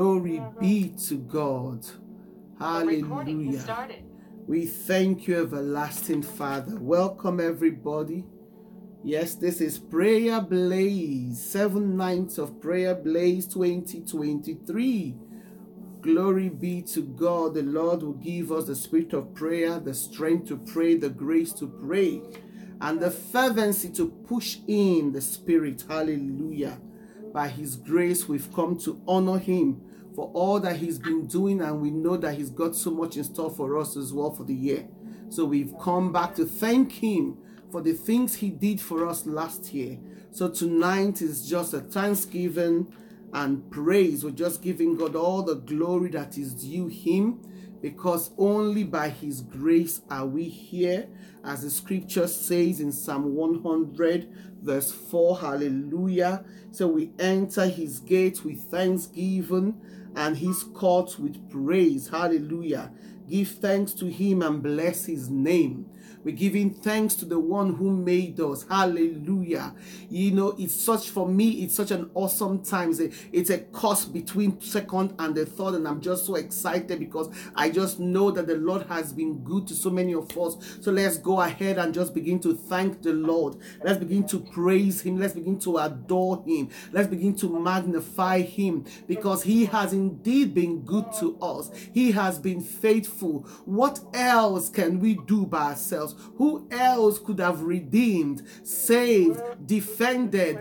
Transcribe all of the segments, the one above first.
Glory be to God. Hallelujah. We thank you, everlasting Father. Welcome, everybody. Yes, this is Prayer Blaze, seven nights of Prayer Blaze 2023. Glory be to God. The Lord will give us the spirit of prayer, the strength to pray, the grace to pray, and the fervency to push in the spirit. Hallelujah. By his grace, we've come to honor him for all that he's been doing, and we know that he's got so much in store for us as well for the year. So we've come back to thank him for the things he did for us last year. So tonight is just a thanksgiving and praise. We're just giving God all the glory that is due him because only by his grace are we here as the scripture says in Psalm 100 verse 4 hallelujah so we enter his gates with thanksgiving and his courts with praise. Hallelujah. Give thanks to him and bless his name we're giving thanks to the one who made us. Hallelujah. You know, it's such, for me, it's such an awesome time. It's a, it's a between second and the third. And I'm just so excited because I just know that the Lord has been good to so many of us. So let's go ahead and just begin to thank the Lord. Let's begin to praise him. Let's begin to adore him. Let's begin to magnify him because he has indeed been good to us. He has been faithful. What else can we do by ourselves? Who else could have redeemed, saved, defended,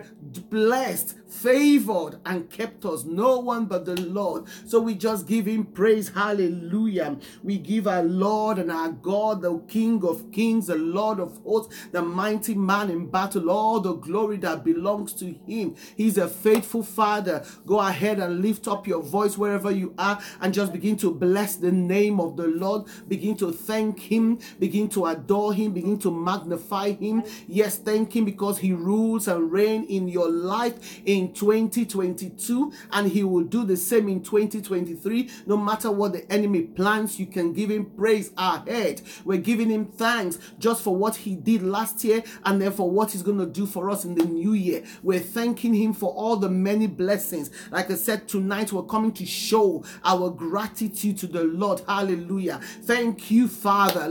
blessed, favored, and kept us? No one but the Lord. So we just give him praise. Hallelujah. We give our Lord and our God, the King of kings, the Lord of hosts, the mighty man in battle, all the glory that belongs to him. He's a faithful Father. Go ahead and lift up your voice wherever you are and just begin to bless the name of the Lord. Begin to thank him. Begin to adore him, begin to magnify him. Yes, thank him because he rules and reigns in your life in 2022 and he will do the same in 2023. No matter what the enemy plans, you can give him praise ahead. We're giving him thanks just for what he did last year and then for what he's going to do for us in the new year. We're thanking him for all the many blessings. Like I said, tonight we're coming to show our gratitude to the Lord. Hallelujah. Thank you, Father.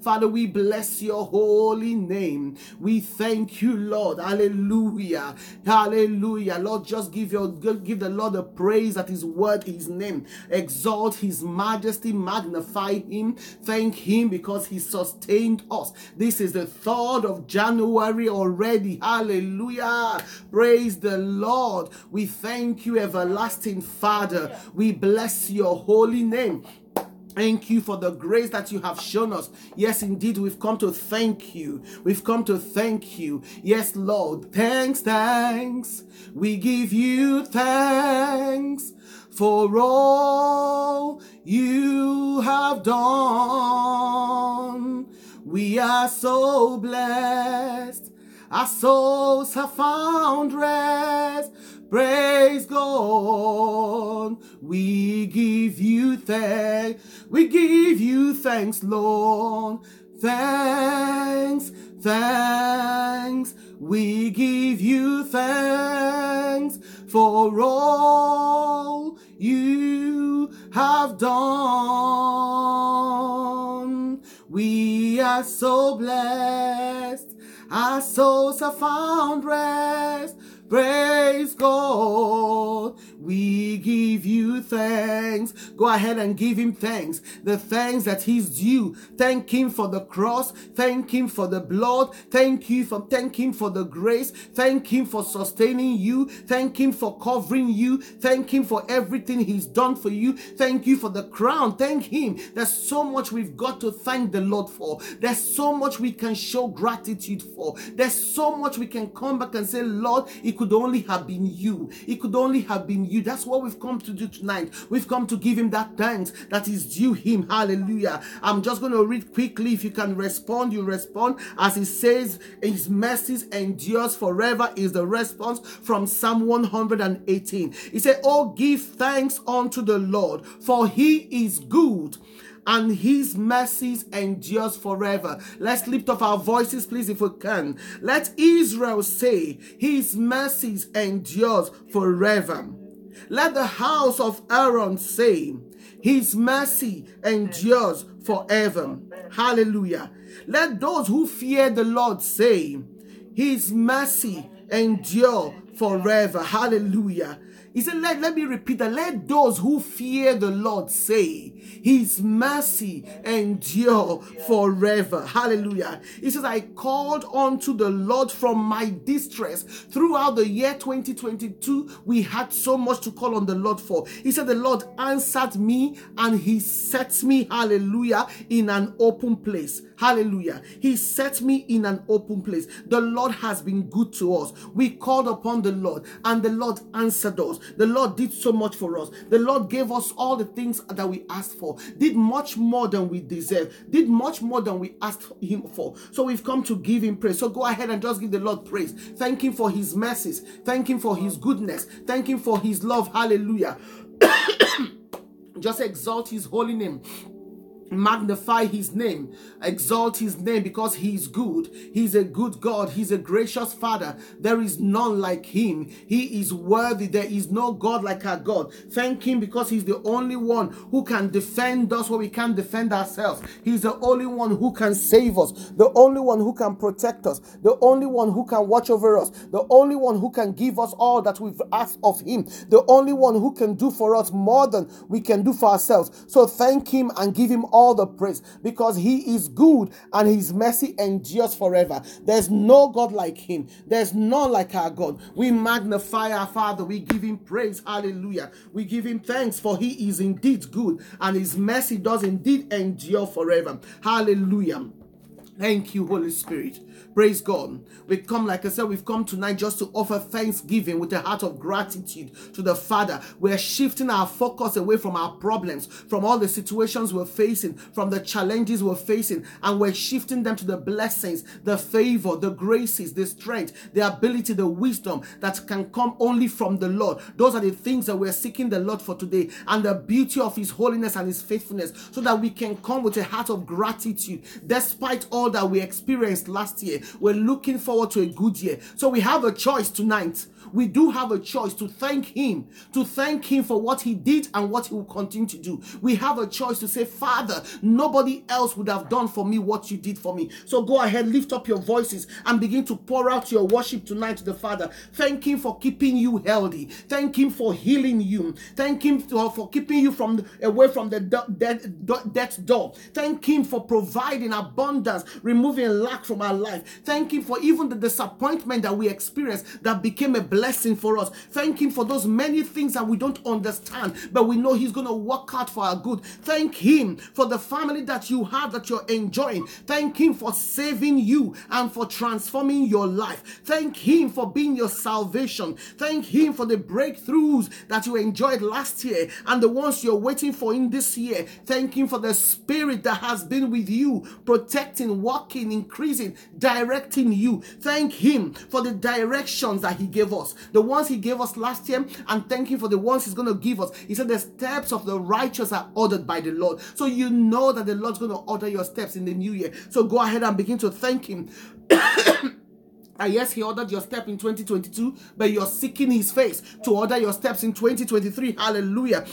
Father, we bless your holy name. We thank you, Lord. Hallelujah. Hallelujah. Hallelujah. Lord, just give your give the Lord a praise that is worth his name. Exalt his majesty, magnify him, thank him because he sustained us. This is the 3rd of January already. Hallelujah. Praise the Lord. We thank you, everlasting Father. We bless your holy name. Thank you for the grace that you have shown us. Yes, indeed, we've come to thank you. We've come to thank you. Yes, Lord. Thanks, thanks. We give you thanks for all you have done. We are so blessed. Our souls have found rest Praise God. We give you thanks. We give you thanks, Lord. Thanks, thanks. We give you thanks for all you have done. We are so blessed. Our souls have found rest. Praise God. We give you thanks. Go ahead and give him thanks. The thanks that he's due. Thank him for the cross. Thank him for the blood. Thank you for thank him for the grace. Thank him for sustaining you. Thank him for covering you. Thank him for everything he's done for you. Thank you for the crown. Thank him. There's so much we've got to thank the Lord for. There's so much we can show gratitude for. There's so much we can come back and say, Lord, it could only have been you. It could only have been you. That's what we've come to do tonight. We've come to give him that thanks that is due him. Hallelujah. I'm just going to read quickly. If you can respond, you respond. As he says, his mercies endures forever is the response from Psalm 118. He said, Oh, give thanks unto the Lord, for he is good and his mercies endures forever. Let's lift up our voices, please, if we can. Let Israel say, his mercies endures forever. Let the house of Aaron say, his mercy endures forever. Hallelujah. Let those who fear the Lord say, His mercy endure forever. Hallelujah. He said, let, let me repeat that. Let those who fear the Lord say, His mercy endure forever. Hallelujah. He says, I called unto the Lord from my distress. Throughout the year 2022, we had so much to call on the Lord for. He said, The Lord answered me and He set me, hallelujah, in an open place. Hallelujah. He set me in an open place. The Lord has been good to us. We called upon the Lord and the Lord answered us. The Lord did so much for us. The Lord gave us all the things that we asked for, did much more than we deserve, did much more than we asked Him for. So we've come to give Him praise. So go ahead and just give the Lord praise. Thank Him for His mercies. Thank Him for His goodness. Thank Him for His love. Hallelujah. just exalt His holy name magnify his name. Exalt his name because he's good. He's a good god. He's a gracious father. There is none like him. He is worthy. There is no god like our god. Thank him because he's the only one who can defend us where we can't defend ourselves. He's the only one who can save us. The only one who can protect us. The only one who can watch over us. The only one who can give us all that we've asked of him. The only one who can do for us more than we can do for ourselves. So thank him and give him all all the praise because he is good and his mercy endures forever. There's no God like him. There's none like our God. We magnify our Father. We give him praise. Hallelujah. We give him thanks for he is indeed good and his mercy does indeed endure forever. Hallelujah. Thank you, Holy Spirit. Praise God. We come, like I said, we've come tonight just to offer thanksgiving with a heart of gratitude to the Father. We're shifting our focus away from our problems, from all the situations we're facing, from the challenges we're facing, and we're shifting them to the blessings, the favor, the graces, the strength, the ability, the wisdom that can come only from the Lord. Those are the things that we're seeking the Lord for today, and the beauty of His holiness and His faithfulness, so that we can come with a heart of gratitude despite all that we experienced last year we're looking forward to a good year. So we have a choice tonight we do have a choice to thank Him, to thank Him for what He did and what He will continue to do. We have a choice to say, Father, nobody else would have done for me what you did for me. So go ahead, lift up your voices and begin to pour out your worship tonight to the Father. Thank Him for keeping you healthy. Thank Him for healing you. Thank Him for, keeping you from away from the death door. Thank Him for providing abundance, removing lack from our life. Thank Him for even the disappointment that we experienced that became a blessing blessing for us. Thank Him for those many things that we don't understand, but we know He's going to work out for our good. Thank Him for the family that you have that you're enjoying. Thank Him for saving you and for transforming your life. Thank Him for being your salvation. Thank Him for the breakthroughs that you enjoyed last year and the ones you're waiting for in this year. Thank Him for the Spirit that has been with you, protecting, walking, increasing, directing you. Thank Him for the directions that He gave us us, the ones He gave us last year, and thank Him for the ones He's going to give us. He said, The steps of the righteous are ordered by the Lord. So you know that the Lord's going to order your steps in the new year. So go ahead and begin to thank Him. And yes, he ordered your step in 2022, but you're seeking his face to order your steps in 2023. Hallelujah.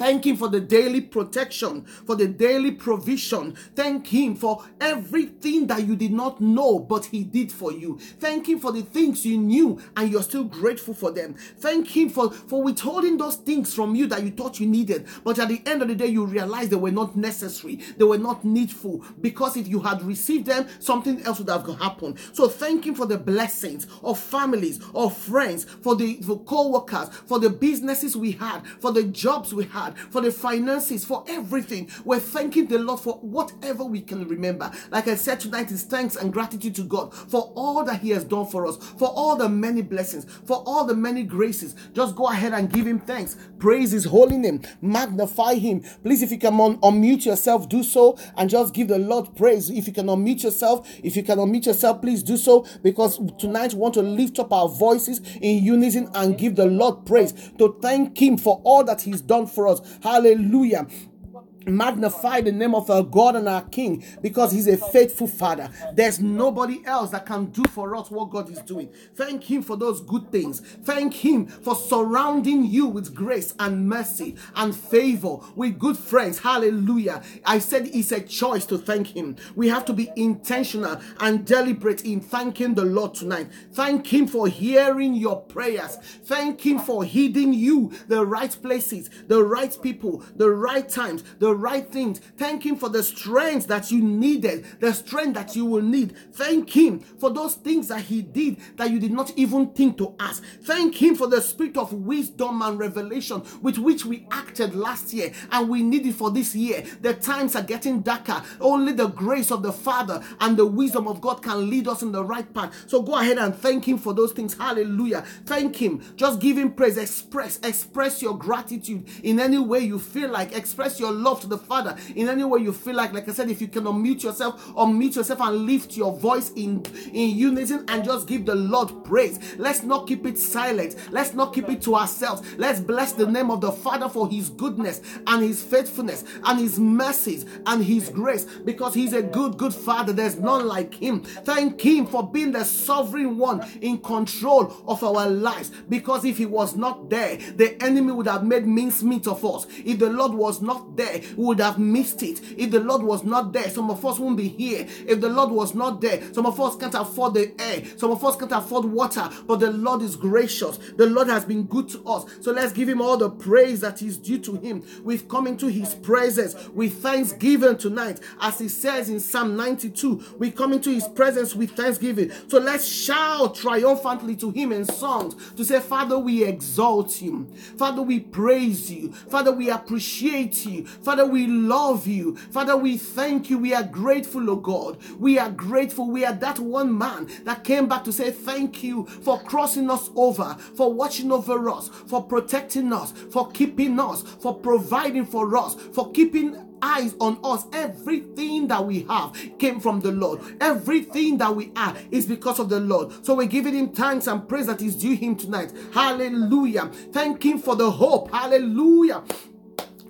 Thank Him for the daily protection, for the daily provision. Thank Him for everything that you did not know, but He did for you. Thank Him for the things you knew and you're still grateful for them. Thank Him for, for withholding those things from you that you thought you needed, but at the end of the day, you realized they were not necessary, they were not needful, because if you had received them, something else would have happened. So thank Him for the blessings of families, of friends, for the for co-workers, for the businesses we had, for the jobs we had, for the finances, for everything. We're thanking the Lord for whatever we can remember. Like I said tonight, is thanks and gratitude to God for all that He has done for us, for all the many blessings, for all the many graces. Just go ahead and give Him thanks. Praise His holy name. Magnify Him. Please, if you can un- unmute yourself, do so and just give the Lord praise. If you can unmute yourself, if you can unmute yourself, please do so because tonight we want to lift up our voices in unison and give the Lord praise to thank Him for all that He's done for us. Hallelujah. Magnify the name of our God and our King because He's a faithful Father. There's nobody else that can do for us what God is doing. Thank Him for those good things. Thank Him for surrounding you with grace and mercy and favor with good friends. Hallelujah. I said it's a choice to thank Him. We have to be intentional and deliberate in thanking the Lord tonight. Thank Him for hearing your prayers. Thank Him for heeding you the right places, the right people, the right times, the right things. Thank Him for the strength that you needed, the strength that you will need. Thank Him for those things that He did that you did not even think to ask. Thank Him for the spirit of wisdom and revelation with which we acted last year and we need it for this year. The times are getting darker. Only the grace of the Father and the wisdom of God can lead us in the right path. So go ahead and thank Him for those things. Hallelujah. Thank Him. Just give Him praise. Express, express your gratitude in any way you feel like. Express your love to the Father in any way you feel like. Like I said, if you can unmute yourself, unmute yourself and lift your voice in, in unison and just give the Lord praise. Let's not keep it silent. Let's not keep it to ourselves. Let's bless the name of the Father for his goodness and his faithfulness and his mercies and his grace because he's a good, good Father. There's none like him. Thank him for being the sovereign one in control of our lives because if he was not there, the enemy would have made mincemeat of us. If the Lord was not there, we would have missed it. If the Lord was not there, some of us won't be here. If the Lord was not there, some of us can't afford the air. Some of us can't afford water. But the Lord is gracious. The Lord has been good to us. So let's give him all the praise that is due to him. We've come into his presence with thanksgiving tonight. As he says in Psalm 92, we come into his presence with thanksgiving. So let's shout triumphantly to him in songs to say, Father, we exalt you. Father, we praise you. Father, we appreciate you. Father, we love you. Father, we thank you. We are grateful, oh God. We are grateful. We are that one man that came back to say thank you for crossing us over, for watching over us, for protecting us, for keeping us, for providing for us, for keeping eyes on us. Everything that we have came from the Lord. Everything that we are is because of the Lord. So we're giving him thanks and praise that is due him tonight. Hallelujah. Thank him for the hope. Hallelujah.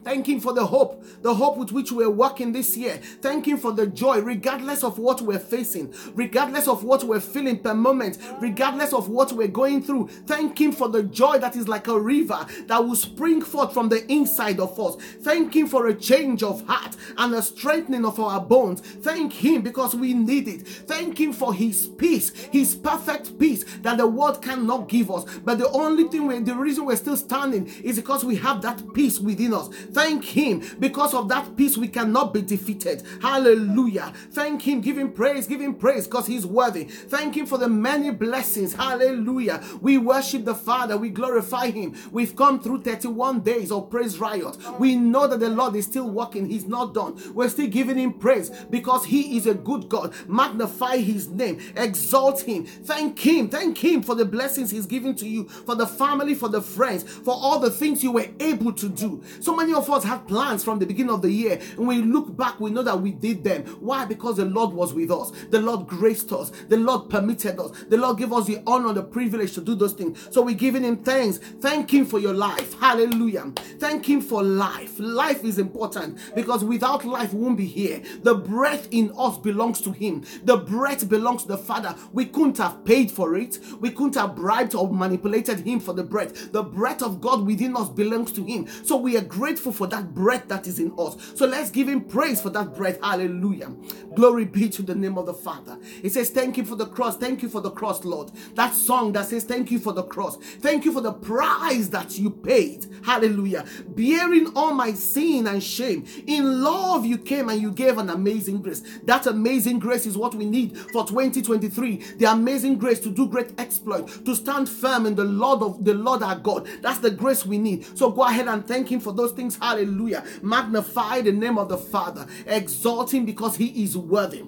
Thank Him for the hope, the hope with which we're working this year. Thank Him for the joy, regardless of what we're facing, regardless of what we're feeling per moment, regardless of what we're going through. Thank Him for the joy that is like a river that will spring forth from the inside of us. Thank Him for a change of heart and a strengthening of our bones. Thank Him because we need it. Thank Him for His peace, His perfect peace that the world cannot give us. But the only thing, we, the reason we're still standing is because we have that peace within us. Thank Him because of that peace we cannot be defeated. Hallelujah. Thank Him. Give Him praise. Give Him praise because He's worthy. Thank Him for the many blessings. Hallelujah. We worship the Father. We glorify Him. We've come through 31 days of praise riot. We know that the Lord is still working. He's not done. We're still giving Him praise because He is a good God. Magnify His name. Exalt Him. Thank Him. Thank Him for the blessings He's giving to you, for the family, for the friends, for all the things you were able to do. So many of us had plans from the beginning of the year, and we look back, we know that we did them. Why? Because the Lord was with us, the Lord graced us, the Lord permitted us, the Lord gave us the honor, the privilege to do those things. So we're giving Him thanks. Thank Him for your life. Hallelujah. Thank Him for life. Life is important because without life, we won't be here. The breath in us belongs to Him, the breath belongs to the Father. We couldn't have paid for it, we couldn't have bribed or manipulated Him for the breath. The breath of God within us belongs to Him. So we are grateful for that breath that is in us. So let's give him praise for that breath. Hallelujah. Glory be to the name of the Father. It says, Thank you for the cross. Thank you for the cross, Lord. That song that says, Thank you for the cross. Thank you for the price that you paid. Hallelujah. Bearing all my sin and shame. In love, you came and you gave an amazing grace. That amazing grace is what we need for 2023. The amazing grace to do great exploit, to stand firm in the Lord of the Lord our God. That's the grace we need. So go ahead and thank Him for those things. Hallelujah. Magnify the name of the Father. Exalt him because he is worthy.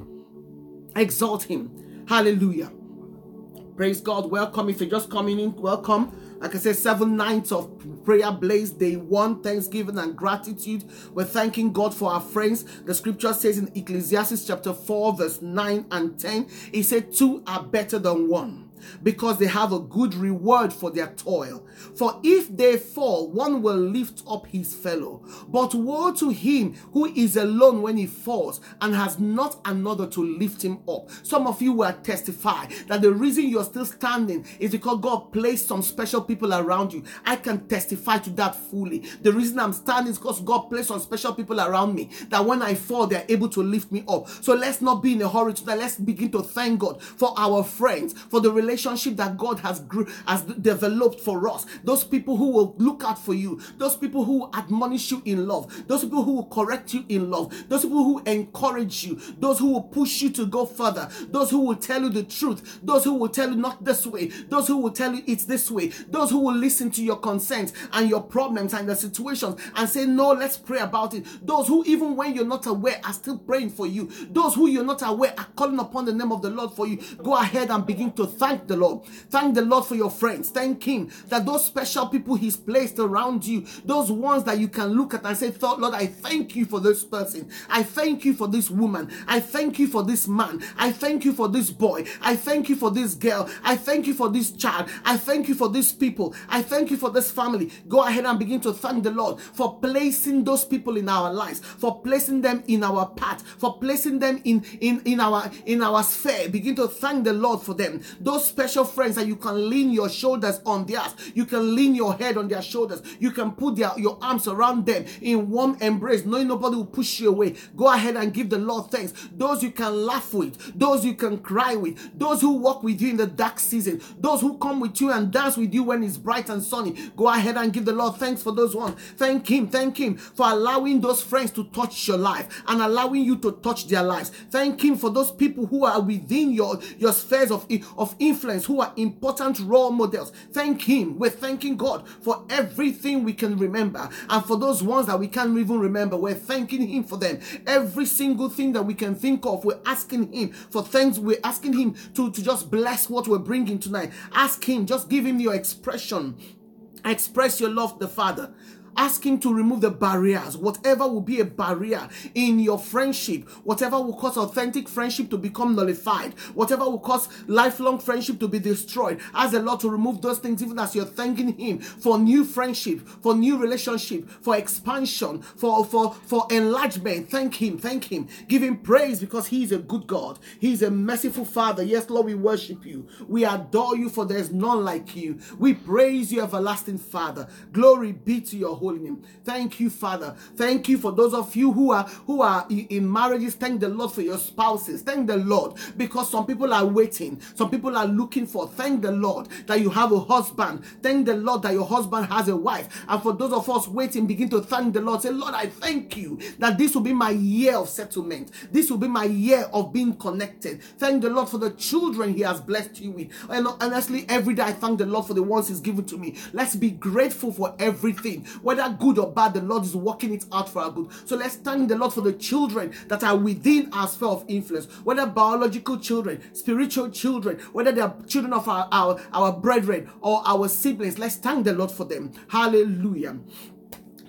Exalt him. Hallelujah. Praise God. Welcome. If you're just coming in, welcome. Like I said, seven nights of prayer blaze, day one, thanksgiving and gratitude. We're thanking God for our friends. The scripture says in Ecclesiastes chapter 4, verse 9 and 10, it said, Two are better than one because they have a good reward for their toil. For if they fall, one will lift up his fellow. But woe to him who is alone when he falls and has not another to lift him up. Some of you will testify that the reason you're still standing is because God placed some special people around you. I can testify to that fully. The reason I'm standing is because God placed some special people around me that when I fall, they're able to lift me up. So let's not be in a hurry to that. Let's begin to thank God for our friends, for the relationship that God has grew, has developed for us. Those people who will look out for you, those people who admonish you in love, those people who will correct you in love, those people who encourage you, those who will push you to go further, those who will tell you the truth, those who will tell you not this way, those who will tell you it's this way, those who will listen to your concerns and your problems and the situations and say, No, let's pray about it. Those who, even when you're not aware, are still praying for you. Those who you're not aware are calling upon the name of the Lord for you. Go ahead and begin to thank the Lord. Thank the Lord for your friends. Thank Him that those special people He's placed around you, those ones that you can look at and say, Lord, I thank you for this person. I thank you for this woman. I thank you for this man. I thank you for this boy. I thank you for this girl. I thank you for this child. I thank you for these people. I thank you for this family. Go ahead and begin to thank the Lord for placing those people in our lives, for placing them in our path, for placing them in, in, in our in our sphere. Begin to thank the Lord for them. Those special friends that you can lean your shoulders on theirs. You can lean your head on their shoulders. You can put their, your arms around them in warm embrace, knowing nobody will push you away. Go ahead and give the Lord thanks. Those you can laugh with, those you can cry with, those who walk with you in the dark season, those who come with you and dance with you when it's bright and sunny. Go ahead and give the Lord thanks for those ones. Thank Him, thank Him for allowing those friends to touch your life and allowing you to touch their lives. Thank Him for those people who are within your, your spheres of, of influence, who are important role models. Thank Him. We're thanking God for everything we can remember. And for those ones that we can't even remember, we're thanking Him for them. Every single thing that we can think of, we're asking Him for thanks. We're asking Him to, to just bless what we're bringing tonight. Ask Him, just give Him your expression. Express your love to the Father. Ask Him to remove the barriers, whatever will be a barrier in your friendship, whatever will cause authentic friendship to become nullified, whatever will cause lifelong friendship to be destroyed. Ask the Lord to remove those things, even as you're thanking Him for new friendship, for new relationship, for expansion, for, for, for enlargement. Thank Him, thank Him. Give Him praise because He is a good God. He is a merciful Father. Yes, Lord, we worship you. We adore you, for there is none like you. We praise you, everlasting Father. Glory be to your holy name. Thank you, Father. Thank you for those of you who are who are in marriages. Thank the Lord for your spouses. Thank the Lord because some people are waiting. Some people are looking for. Thank the Lord that you have a husband. Thank the Lord that your husband has a wife. And for those of us waiting, begin to thank the Lord. Say, Lord, I thank you that this will be my year of settlement. This will be my year of being connected. Thank the Lord for the children He has blessed you with. And honestly, every day I thank the Lord for the ones He's given to me. Let's be grateful for everything. Whether good or bad, the Lord is working it out for our good. So let's thank the Lord for the children that are within our sphere of influence, whether biological children, spiritual children, whether they are children of our, our, our brethren or our siblings. Let's thank the Lord for them. Hallelujah.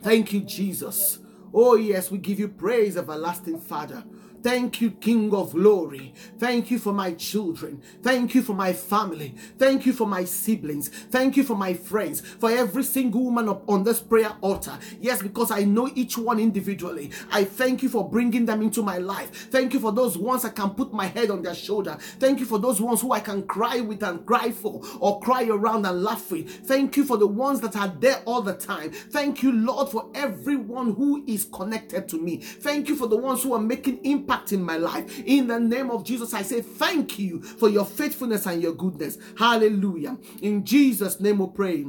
Thank you, Jesus. Oh, yes, we give you praise, everlasting Father. Thank you, King of glory. Thank you for my children. Thank you for my family. Thank you for my siblings. Thank you for my friends, for every single woman up on this prayer altar. Yes, because I know each one individually. I thank you for bringing them into my life. Thank you for those ones I can put my head on their shoulder. Thank you for those ones who I can cry with and cry for or cry around and laugh with. Thank you for the ones that are there all the time. Thank you, Lord, for everyone who is connected to me. Thank you for the ones who are making impact impact in my life. In the name of Jesus, I say thank you for your faithfulness and your goodness. Hallelujah. In Jesus' name we pray.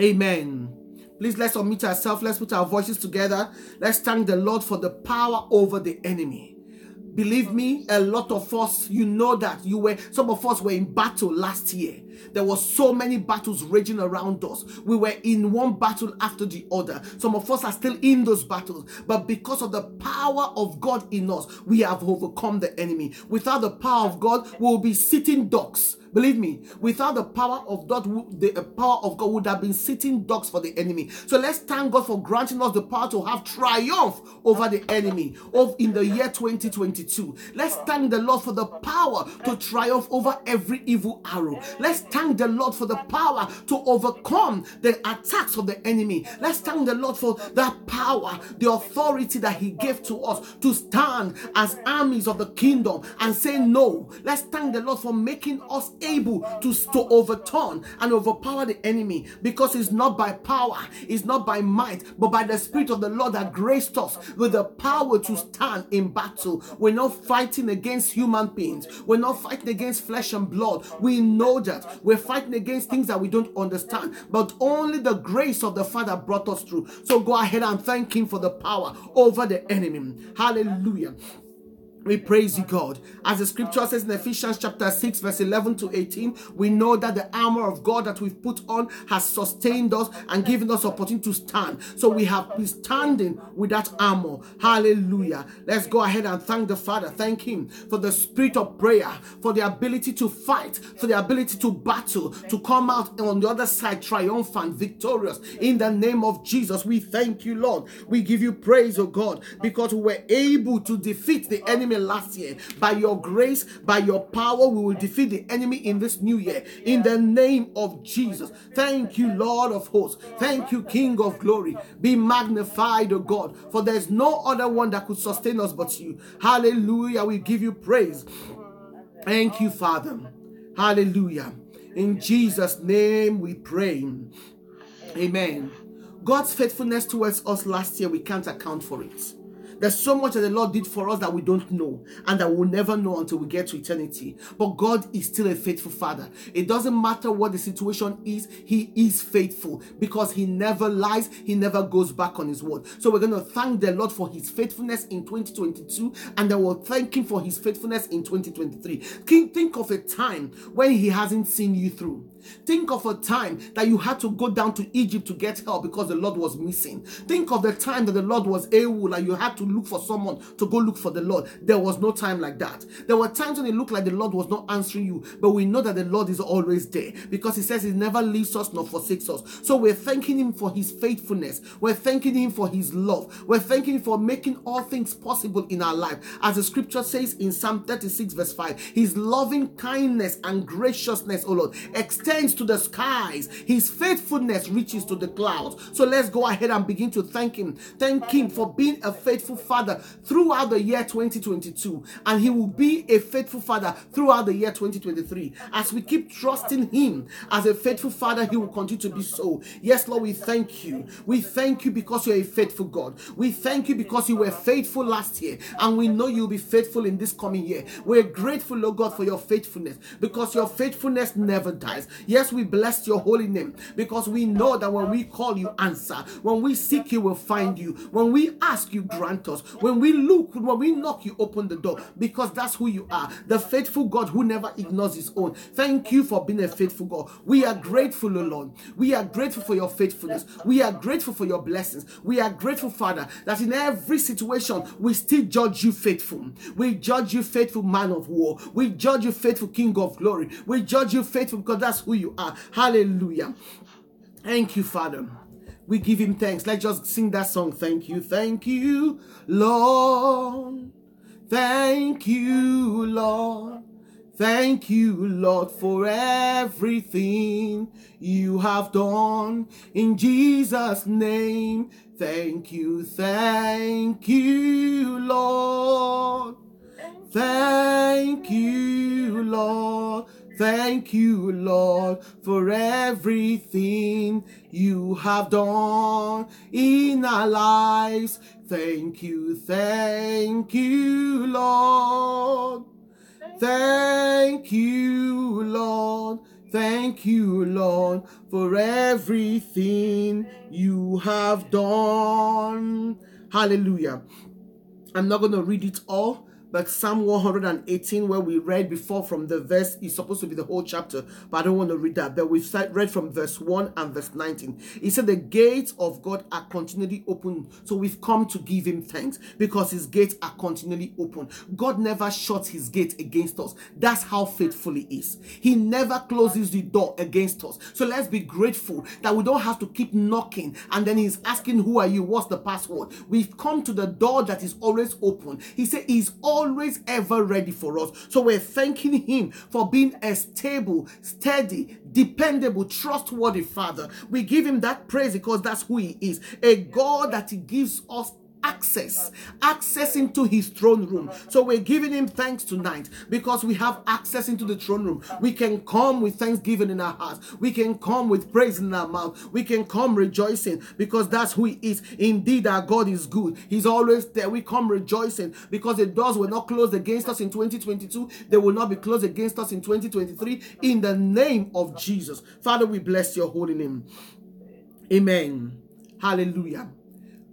Amen. Please let's unmute ourselves. Let's put our voices together. Let's thank the Lord for the power over the enemy. Believe me, a lot of us, you know that you were, some of us were in battle last year There was so many battles raging around us. We were in one battle after the other. Some of us are still in those battles, but because of the power of God in us, we have overcome the enemy. Without the power of God, we'll be sitting ducks Believe me, without the power of God, the uh, power of God would have been sitting ducks for the enemy. So let's thank God for granting us the power to have triumph over the enemy of in the year 2022. Let's thank the Lord for the power to triumph over every evil arrow. Let's thank the Lord for the power to overcome the attacks of the enemy. Let's thank the Lord for that power, the authority that He gave to us to stand as armies of the kingdom and say no. Let's thank the Lord for making us able to, to overturn and overpower the enemy because it's not by power, it's not by might, but by the Spirit of the Lord that graced us with the power to stand in battle. We're not fighting against human beings, we're not fighting against flesh and blood. We know that we're fighting against things that we don't understand, but only the grace of the Father brought us through. So go ahead and thank Him for the power over the enemy. Hallelujah. We praise you, God. As the scripture says in Ephesians chapter 6, verse 11 to 18, we know that the armor of God that we've put on has sustained us and given us opportunity to stand. So we have been standing with that armor. Hallelujah. Let's go ahead and thank the Father. Thank Him for the spirit of prayer, for the ability to fight, for the ability to battle, to come out on the other side triumphant, victorious. In the name of Jesus, we thank you, Lord. We give you praise, oh God, because we were able to defeat the enemy enemy last year. By your grace, by your power, we will defeat the enemy in this new year. In the name of Jesus. Thank you, Lord of hosts. Thank you, King of glory. Be magnified, O God, for there's no other one that could sustain us but you. Hallelujah. We give you praise. Thank you, Father. Hallelujah. In Jesus' name we pray. Amen. God's faithfulness towards us last year, we can't account for it. There's so much that the Lord did for us that we don't know and that we'll never know until we get to eternity. But God is still a faithful Father. It doesn't matter what the situation is, He is faithful because He never lies, He never goes back on His word. So we're going to thank the Lord for His faithfulness in 2022 and then we'll thank Him for His faithfulness in 2023. Think of a time when He hasn't seen you through. Think of a time that you had to go down to Egypt to get help because the Lord was missing. Think of the time that the Lord was able and you had to look for someone to go look for the Lord. There was no time like that. There were times when it looked like the Lord was not answering you, but we know that the Lord is always there because He says He never leaves us nor forsakes us. So we're thanking Him for His faithfulness. We're thanking Him for His love. We're thanking Him for making all things possible in our life. As the scripture says in Psalm 36, verse 5, His loving kindness and graciousness, O Lord, extends to the skies. His faithfulness reaches to the clouds. So let's go ahead and begin to thank Him. Thank Him for being a faithful Father throughout the year 2022. And He will be a faithful Father throughout the year 2023. As we keep trusting Him as a faithful Father, He will continue to be so. Yes, Lord, we thank you. We thank you because you're a faithful God. We thank you because you were faithful last year. And we know you'll be faithful in this coming year. We're grateful, Lord God, for your faithfulness because your faithfulness never dies. Yes, we bless your holy name because we know that when we call you, answer. When we seek you, will find you. When we ask you, grant us. When we look, when we knock, you open the door because that's who you are. The faithful God who never ignores his own. Thank you for being a faithful God. We are grateful, Lord. We are grateful for your faithfulness. We are grateful for your blessings. We are grateful, Father, that in every situation we still judge you faithful. We judge you faithful man of war. We judge you faithful king of glory. We judge you faithful because that's who you are. Hallelujah. Thank you, Father. We give him thanks. Let's just sing that song. Thank you, thank you, Lord. Thank you, Lord. Thank you, Lord, for everything you have done. In Jesus' name, thank you, thank you, Lord. Thank you, Lord. Thank you, Lord, for everything you have done in our lives. Thank you, thank you, Lord. Thank you, Lord. Thank you, Lord, for everything you have done. Hallelujah. I'm not going to read it all but Psalm 118, where we read before from the verse, is supposed to be the whole chapter, but I don't want to read that. But we've read from verse 1 and verse 19. He said, The gates of God are continually open. So we've come to give him thanks because his gates are continually open. God never shuts his gate against us. That's how faithful he is. He never closes the door against us. So let's be grateful that we don't have to keep knocking and then he's asking, Who are you? What's the password? We've come to the door that is always open. He said, He's always ever ready for us. So we're thanking him for being a stable, steady, dependable, trustworthy Father. We give him that praise because that's who he is. A God that he gives us access, access into his throne room. So we're giving him thanks tonight because we have access into the throne room. We can come with thanksgiving in our hearts. We can come with praise in our mouth. We can come rejoicing because that's who he is. Indeed, our God is good. He's always there. We come rejoicing because the doors were not closed against us in 2022. They will not be closed against us in 2023 in the name of Jesus. Father, we bless your holy name. Amen. Hallelujah.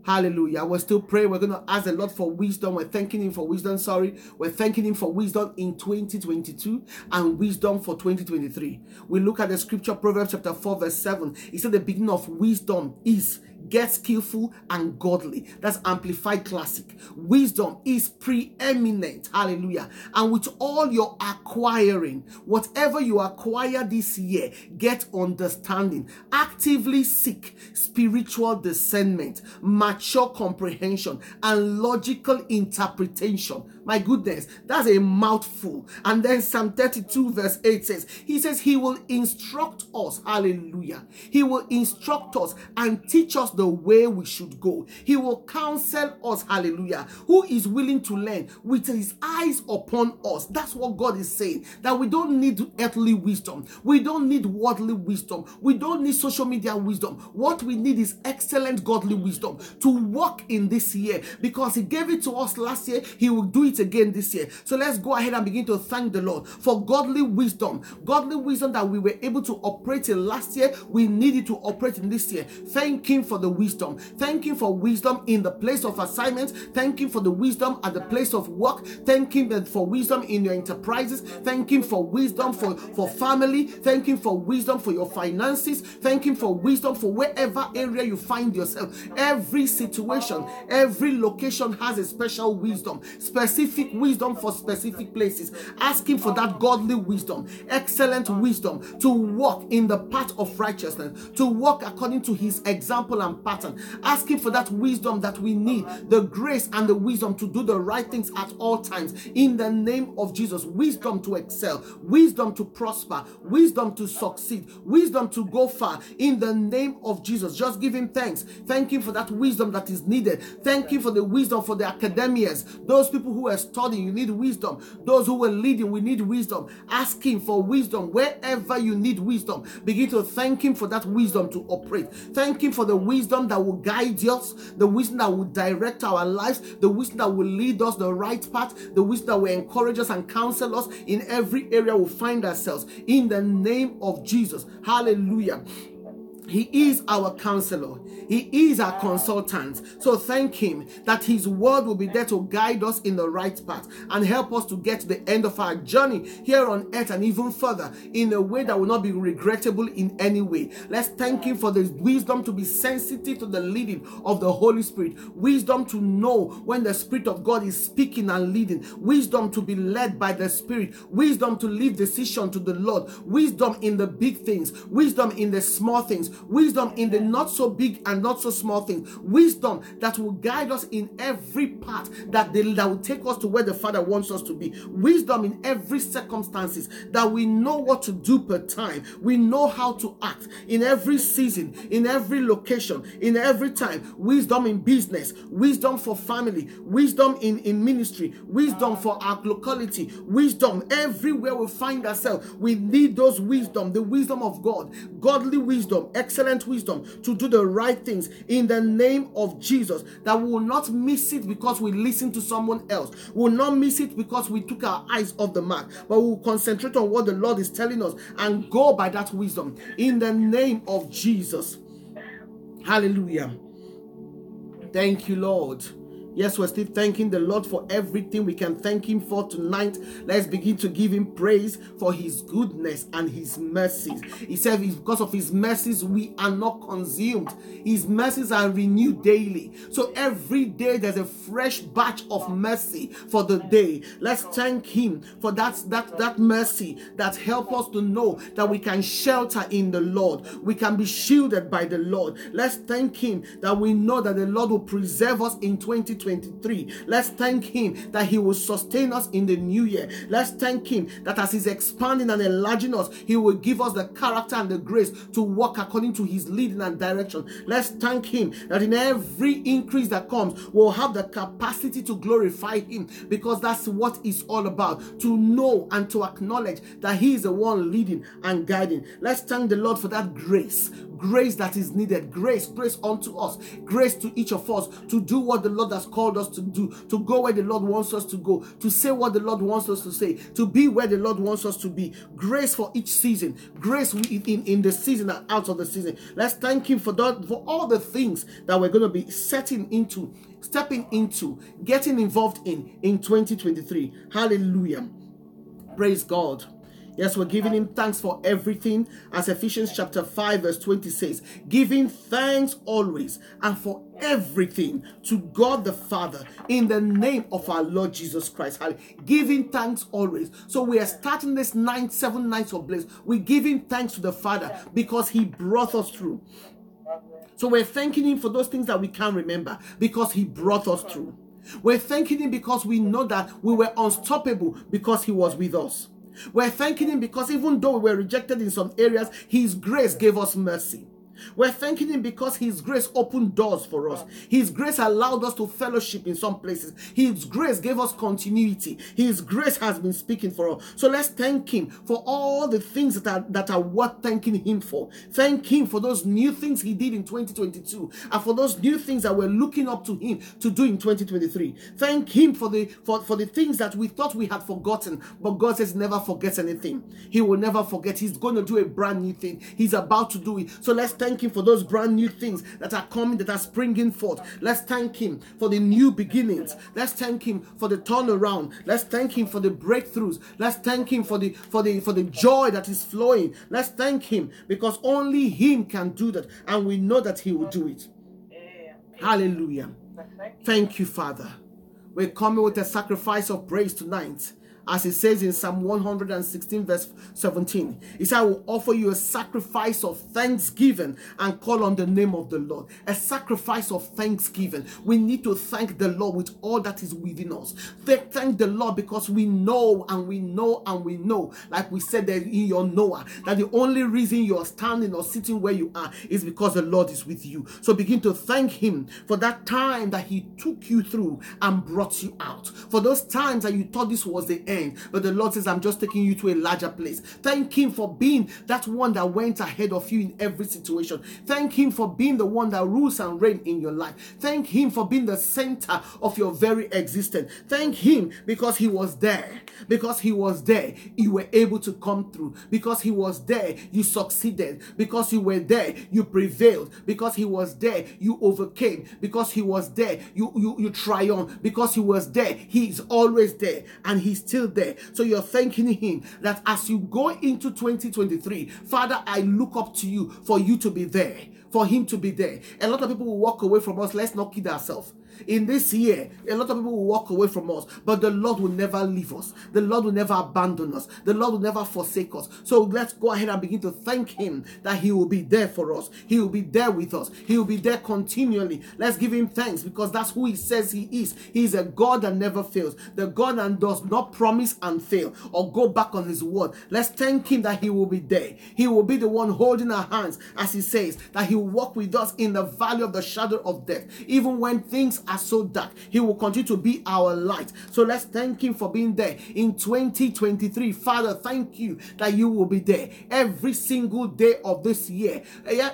Hallelujah. We're still praying. We're going to ask the Lord for wisdom. We're thanking Him for wisdom. Sorry. We're thanking Him for wisdom in 2022 and wisdom for 2023. We look at the scripture, Proverbs chapter 4, verse 7. It said the beginning of wisdom is get skillful and godly. That's Amplified Classic. Wisdom is preeminent. Hallelujah. And with all your acquiring, whatever you acquire this year, get understanding. Actively seek spiritual discernment, mature comprehension, and logical interpretation my goodness, that's a mouthful. And then Psalm 32 verse 8 says, he says he will instruct us. Hallelujah. He will instruct us and teach us the way we should go. He will counsel us. Hallelujah. Who is willing to learn with his eyes upon us. That's what God is saying. That we don't need earthly wisdom. We don't need worldly wisdom. We don't need social media wisdom. What we need is excellent godly wisdom to walk in this year because he gave it to us last year. He will do it it again this year. So let's go ahead and begin to thank the Lord for godly wisdom. Godly wisdom that we were able to operate in last year, we needed to operate in this year. Thank Him for the wisdom. Thank Him for wisdom in the place of assignments. Thank Him for the wisdom at the place of work. Thank Him for wisdom in your enterprises. Thank Him for wisdom for, for family. Thank Him for wisdom for your finances. Thank Him for wisdom for wherever area you find yourself. Every situation, every location has a special wisdom, specific specific wisdom for specific places. Ask Him for that godly wisdom, excellent wisdom to walk in the path of righteousness, to walk according to His example and pattern. Ask Him for that wisdom that we need, the grace and the wisdom to do the right things at all times. In the name of Jesus, wisdom to excel, wisdom to prosper, wisdom to succeed, wisdom to go far. In the name of Jesus, just give Him thanks. Thank Him for that wisdom that is needed. Thank Him for the wisdom for the academias, those people who are studying, you need wisdom. Those who were leading, we need wisdom. Ask Him for wisdom wherever you need wisdom. Begin to thank Him for that wisdom to operate. Thank Him for the wisdom that will guide us, the wisdom that will direct our lives, the wisdom that will lead us the right path, the wisdom that will encourage us and counsel us in every area we find ourselves. In the name of Jesus. Hallelujah. He is our counselor. He is our consultant. So thank him that his word will be there to guide us in the right path and help us to get to the end of our journey here on earth and even further in a way that will not be regrettable in any way. Let's thank him for the wisdom to be sensitive to the leading of the Holy Spirit. Wisdom to know when the Spirit of God is speaking and leading. Wisdom to be led by the Spirit. Wisdom to leave decision to the Lord. Wisdom in the big things. Wisdom in the small things wisdom in the not so big and not so small things, wisdom that will guide us in every part that, they, that will take us to where the Father wants us to be, wisdom in every circumstances that we know what to do per time, we know how to act in every season, in every location, in every time, wisdom in business, wisdom for family, wisdom in, in ministry, wisdom for our locality, wisdom. Everywhere we find ourselves. We need those wisdom, the wisdom of God, godly wisdom, excellent wisdom to do the right things in the name of Jesus. That we will not miss it because we listen to someone else. We will not miss it because we took our eyes off the mark, but we will concentrate on what the Lord is telling us and go by that wisdom in the name of Jesus. Hallelujah. Thank you, Lord. Yes, we're still thanking the Lord for everything we can thank Him for tonight. Let's begin to give Him praise for His goodness and His mercies. He said, Because of His mercies, we are not consumed. His mercies are renewed daily. So every day there's a fresh batch of mercy for the day. Let's thank Him for that, that, that mercy that help us to know that we can shelter in the Lord. We can be shielded by the Lord. Let's thank Him that we know that the Lord will preserve us in 2020. 2023. Let's thank Him that He will sustain us in the new year. Let's thank Him that as He's expanding and enlarging us, He will give us the character and the grace to walk according to His leading and direction. Let's thank Him that in every increase that comes, we'll have the capacity to glorify Him because that's what it's all about to know and to acknowledge that He is the one leading and guiding. Let's thank the Lord for that grace grace that is needed grace grace unto us grace to each of us to do what the lord has called us to do to go where the lord wants us to go to say what the lord wants us to say to be where the lord wants us to be. Grace for each season. Grace in, in the season and out of the season. Let's thank him for that for all the things that we're going to be setting into stepping into getting involved in in 2023 hallelujah. Praise god Yes, we're giving him thanks for everything, as Ephesians chapter 5, verse 20 says, giving thanks always and for everything to God the Father in the name of our Lord Jesus Christ. Giving thanks always. So we are starting this nine, seven nights of bliss. We're giving thanks to the Father because He brought us through. So we're thanking Him for those things that we can't remember because He brought us through. We're thanking Him because we know that we were unstoppable because He was with us. We're thanking Him because even though we were rejected in some areas, His grace gave us mercy. We're thanking Him because His grace opened doors for us. His grace allowed us to fellowship in some places. His grace gave us continuity. His grace has been speaking for us. So let's thank Him for all the things that are, that are worth thanking Him for. Thank Him for those new things He did in 2022 and for those new things that we're looking up to Him to do in 2023. Thank Him for the for, for the things that we thought we had forgotten, but God says never forget anything. He will never forget. He's going to do a brand new thing. He's about to do it. So let's thank thank Him for those brand new things that are coming, that are springing forth. Let's thank Him for the new beginnings. Let's thank Him for the turnaround. Let's thank Him for the breakthroughs. Let's thank Him for the for the for the joy that is flowing. Let's thank Him because only Him can do that, and we know that He will do it. Hallelujah. Thank you, Father. We're coming with a sacrifice of praise tonight as it says in Psalm 116, verse 17. He said, I will offer you a sacrifice of thanksgiving and call on the name of the Lord. A sacrifice of thanksgiving. We need to thank the Lord with all that is within us. Thank the Lord because we know and we know and we know, like we said in your Noah, that the only reason you're standing or sitting where you are is because the Lord is with you. So begin to thank Him for that time that He took you through and brought you out. For those times that you thought this was the end but the Lord says, I'm just taking you to a larger place. Thank Him for being that one that went ahead of you in every situation. Thank Him for being the one that rules and reigns in your life. Thank Him for being the center of your very existence. Thank Him because He was there. Because He was there, you were able to come through. Because He was there, you succeeded. Because you were there, you prevailed. Because He was there, you overcame. Because He was there, you, you, you triumphed. Because He was there, He is always there. And He's still there. So you're thanking Him that as you go into 2023, Father, I look up to you for you to be there, for Him to be there. A lot of people will walk away from us. Let's not kid ourselves in this year, a lot of people will walk away from us, but the Lord will never leave us. The Lord will never abandon us. The Lord will never forsake us. So let's go ahead and begin to thank Him that He will be there for us. He will be there with us. He will be there continually. Let's give Him thanks because that's who He says He is. He is a God that never fails, the God that does not promise and fail or go back on His word. Let's thank Him that He will be there. He will be the one holding our hands, as He says, that He will walk with us in the valley of the shadow of death, even when things are so dark. He will continue to be our light. So let's thank Him for being there in 2023. Father, thank you that you will be there every single day of this year,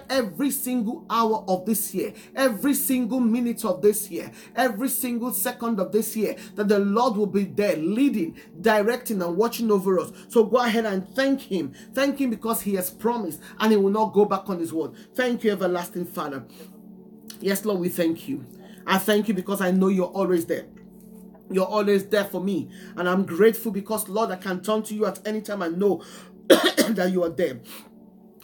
every single hour of this year, every single minute of this year, every single second of this year, that the Lord will be there leading, directing, and watching over us. So go ahead and thank Him. Thank Him because He has promised and He will not go back on His word. Thank you, everlasting Father. Yes, Lord, we thank you. I thank you because I know you're always there. You're always there for me. And I'm grateful because, Lord, I can turn to you at any time I know that you are there.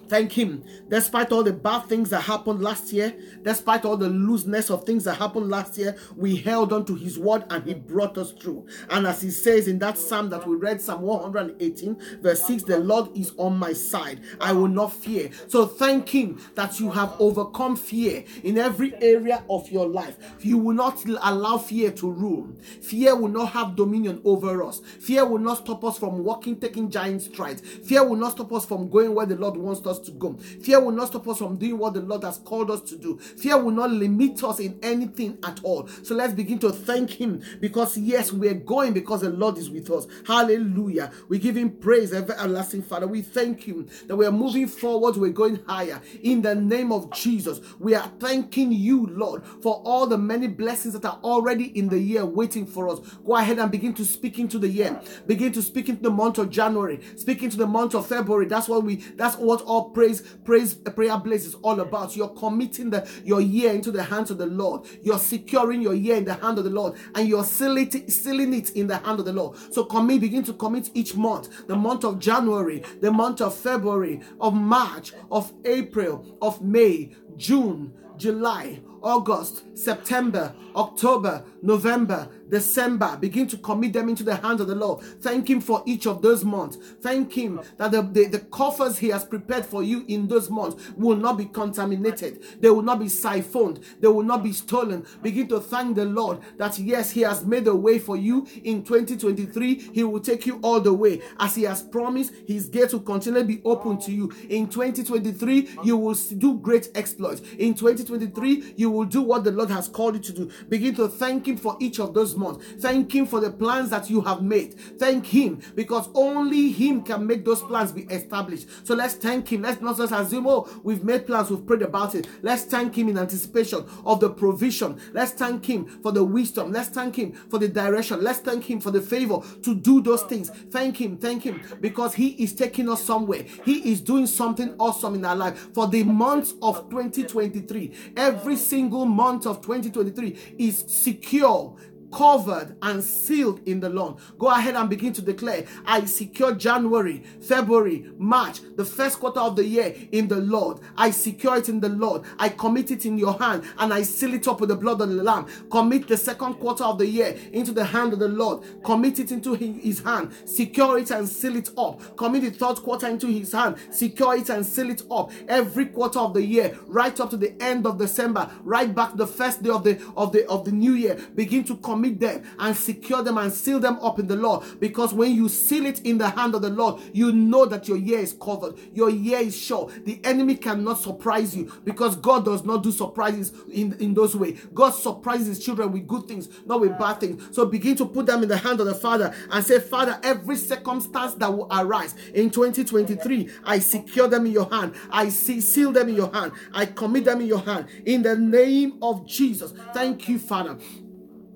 Thank Him. Despite all the bad things that happened last year, despite all the looseness of things that happened last year, we held on to His word and He brought us through. And as He says in that psalm that we read, Psalm 118, verse 6, the Lord is on my side. I will not fear. So thank Him that you have overcome fear in every area of your life. You will not allow fear to rule. Fear will not have dominion over us. Fear will not stop us from walking, taking giant strides. Fear will not stop us from going where the Lord wants us to go. Fear will not stop us from doing what the Lord has called us to do. Fear will not limit us in anything at all. So let's begin to thank Him because, yes, we're going because the Lord is with us. Hallelujah. We give Him praise, everlasting Father. We thank Him that we are moving forward, we're going higher. In the name of Jesus, we are thanking you, Lord, for all the many blessings that are already in the year waiting for us. Go ahead and begin to speak into the year. Begin to speak into the month of January. Speak into the month of February. That's what we that's what all praise, praise, prayer blaze is all about. You're committing the, your year into the hands of the Lord. You're securing your year in the hand of the Lord, and you're sealing it, sealing it in the hand of the Lord. So commit, begin to commit each month. The month of January, the month of February, of March, of April, of May, June, July, August, September, October, November, December. Begin to commit them into the hands of the Lord. Thank Him for each of those months. Thank Him that the, the, the coffers He has prepared for you in those months will not be contaminated. They will not be siphoned. They will not be stolen. Begin to thank the Lord that yes, He has made a way for you in 2023. He will take you all the way. As He has promised, His gates will continually be open to you. In 2023, you will do great exploits. In 2023, you will do what the Lord has called you to do. Begin to thank Him for each of those month. Thank Him for the plans that you have made. Thank Him because only Him can make those plans be established. So let's thank Him. Let's not just assume, oh, we've made plans, we've prayed about it. Let's thank Him in anticipation of the provision. Let's thank Him for the wisdom. Let's thank Him for the direction. Let's thank Him for the favor to do those things. Thank Him, thank Him because He is taking us somewhere. He is doing something awesome in our life for the months of 2023. Every single month of 2023 is secure covered and sealed in the Lord. Go ahead and begin to declare, I secure January, February, March, the first quarter of the year in the Lord. I secure it in the Lord. I commit it in your hand and I seal it up with the blood of the Lamb. Commit the second quarter of the year into the hand of the Lord. Commit it into his hand. Secure it and seal it up. Commit the third quarter into his hand. Secure it and seal it up. Every quarter of the year, right up to the end of December, right back the first day of the of the of the new year. Begin to commit commit them and secure them and seal them up in the Lord. Because when you seal it in the hand of the Lord, you know that your year is covered, your year is sure. The enemy cannot surprise you because God does not do surprises in, in those ways. God surprises children with good things, not with bad things. So begin to put them in the hand of the Father and say, Father, every circumstance that will arise in 2023, I secure them in your hand. I see, seal them in your hand. I commit them in your hand. In the name of Jesus. Thank you, Father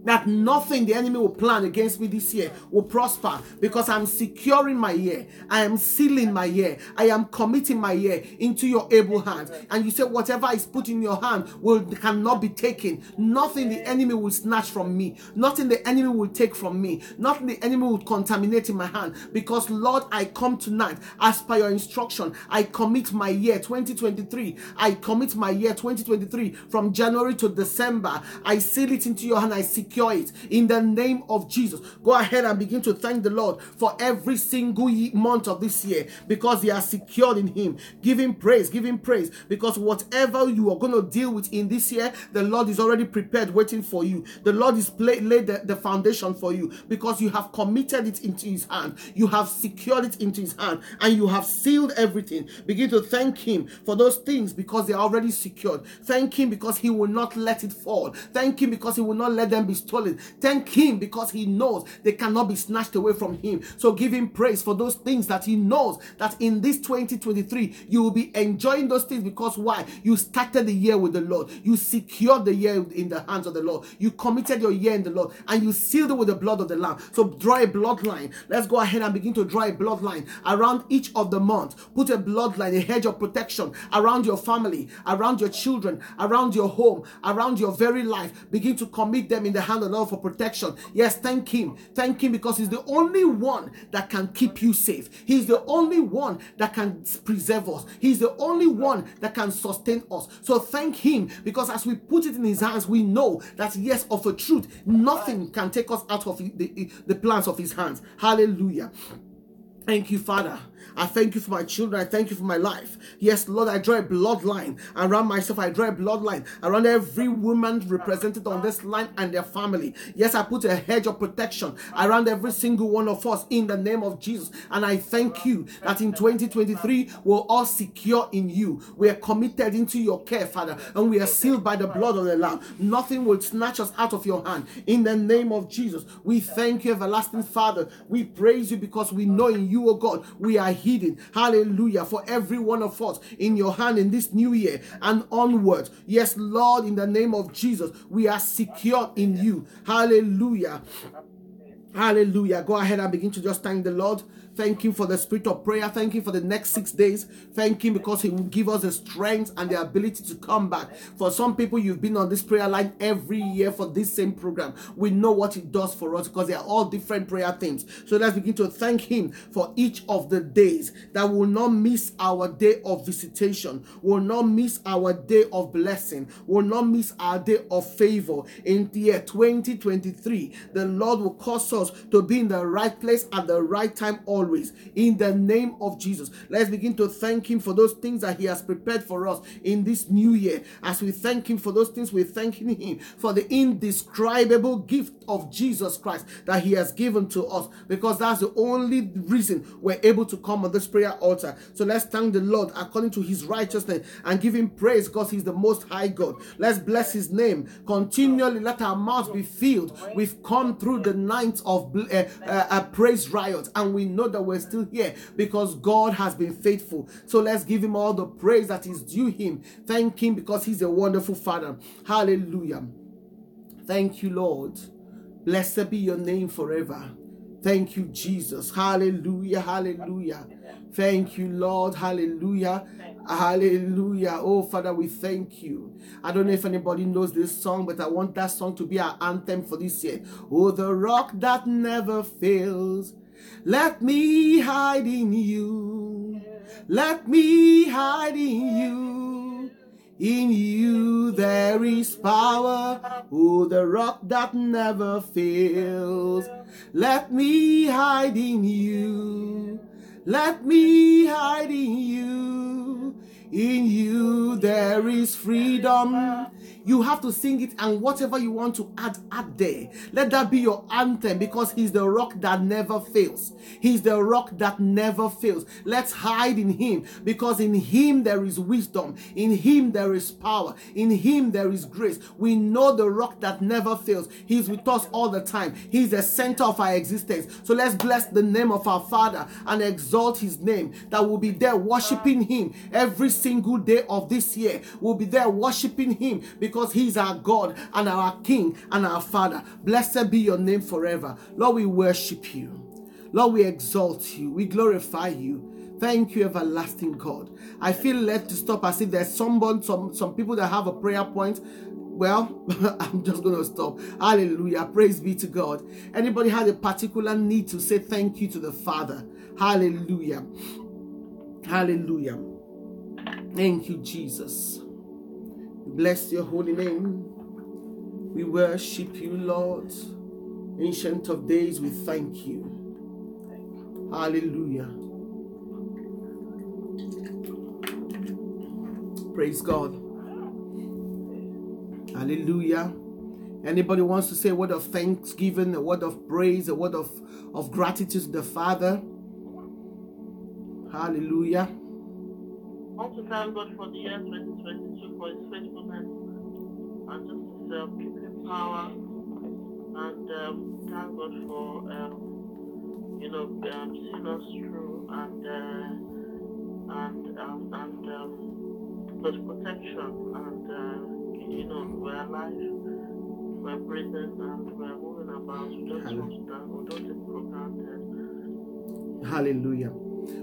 that nothing the enemy will plan against me this year will prosper because I'm securing my year. I am sealing my year. I am committing my year into your able hands. And you say, whatever is put in your hand will cannot be taken. Nothing the enemy will snatch from me. Nothing the enemy will take from me. Nothing the enemy will contaminate in my hand. Because Lord, I come tonight as per your instruction. I commit my year 2023. I commit my year 2023 from January to December. I seal it into your hand. I secure secure it in the name of Jesus. Go ahead and begin to thank the Lord for every single month of this year because they are secured in Him. Give Him praise, give Him praise because whatever you are going to deal with in this year, the Lord is already prepared, waiting for you. The Lord is laid the, the foundation for you because you have committed it into His hand, you have secured it into His hand, and you have sealed everything. Begin to thank Him for those things because they are already secured. Thank Him because He will not let it fall. Thank Him because He will not let them be stolen. Thank Him because He knows they cannot be snatched away from Him. So give Him praise for those things that He knows that in this 2023 you will be enjoying those things because why? You started the year with the Lord. You secured the year in the hands of the Lord. You committed your year in the Lord and you sealed it with the blood of the Lamb. So draw a bloodline. Let's go ahead and begin to draw a bloodline around each of the months. Put a bloodline, a hedge of protection around your family, around your children, around your home, around your very life. Begin to commit them in the hand of the Lord for protection. Yes, thank Him. Thank Him because He's the only one that can keep you safe. He's the only one that can preserve us. He's the only one that can sustain us. So thank Him because as we put it in His hands, we know that yes, of a truth, nothing can take us out of the, the plans of His hands. Hallelujah. Thank you, Father. I thank you for my children. I thank you for my life. Yes, Lord, I draw a bloodline around myself. I draw a bloodline around every woman represented on this line and their family. Yes, I put a hedge of protection around every single one of us in the name of Jesus. And I thank you that in 2023, we're all secure in you. We are committed into your care, Father, and we are sealed by the blood of the Lamb. Nothing will snatch us out of your hand. In the name of Jesus, we thank you, everlasting Father. We praise you because we know in you, O God, we are hidden. Hallelujah. For every one of us in your hand in this new year and onwards. Yes, Lord, in the name of Jesus, we are secure in you. Hallelujah. Hallelujah. Go ahead and begin to just thank the Lord. Thank Him for the spirit of prayer. Thank Him for the next six days. Thank Him because He will give us the strength and the ability to come back. For some people, you've been on this prayer line every year for this same program. We know what it does for us because they are all different prayer themes. So let's begin to thank Him for each of the days that will not miss our day of visitation, will not miss our day of blessing, will not miss our day of favor. In the year 2023, the Lord will cause us to be in the right place at the right time all always. In the name of Jesus, let's begin to thank Him for those things that He has prepared for us in this new year. As we thank Him for those things, we're thanking Him for the indescribable gift of Jesus Christ that He has given to us because that's the only reason we're able to come on this prayer altar. So let's thank the Lord according to His righteousness and give Him praise because He's the most high God. Let's bless His name continually. Let our mouths be filled. We've come through the night of uh, uh, praise riot and we know that we're still here because God has been faithful. So let's give him all the praise that is due him. Thank him because he's a wonderful father. Hallelujah. Thank you, Lord. Blessed be your name forever. Thank you, Jesus. Hallelujah. Hallelujah. Thank you, Lord. Hallelujah. Hallelujah. Oh, Father, we thank you. I don't know if anybody knows this song, but I want that song to be our anthem for this year. Oh, the rock that never fails. Let me hide in you. Let me hide in you. In you there is power, oh, the rock that never fails. Let me hide in you. Let me hide in you. In you there is freedom. You have to sing it, and whatever you want to add, add there. Let that be your anthem because He's the rock that never fails. He's the rock that never fails. Let's hide in Him because in Him there is wisdom, in Him there is power, in Him there is grace. We know the rock that never fails. He's with us all the time. He's the center of our existence. So let's bless the name of our Father and exalt His name that will be there worshiping Him every single day of this year. We'll be there worshiping Him because because He's our God and our King and our Father. Blessed be your name forever. Lord, we worship you. Lord, we exalt you. We glorify you. Thank you, everlasting God. I feel led to stop as if there's someone, some, some people that have a prayer point. Well, I'm just going to stop. Hallelujah. Praise be to God. Anybody has a particular need to say thank you to the Father? Hallelujah. Hallelujah. Thank you, Jesus. Bless your holy name. We worship you, Lord. Ancient of days, we thank you. Hallelujah. Praise God. Hallelujah. Anybody wants to say a word of thanksgiving, a word of praise, a word of, of gratitude to the Father? Hallelujah. Want to thank God for the year 2022 for His faithfulness and just His uh, keeping power um, thank God for um, you know um, seeing us through and uh, and um, and um, God's protection and uh, you know we're alive, we're breathing and we're moving about. We don't Hallelujah. we don't take it for granted. Hallelujah.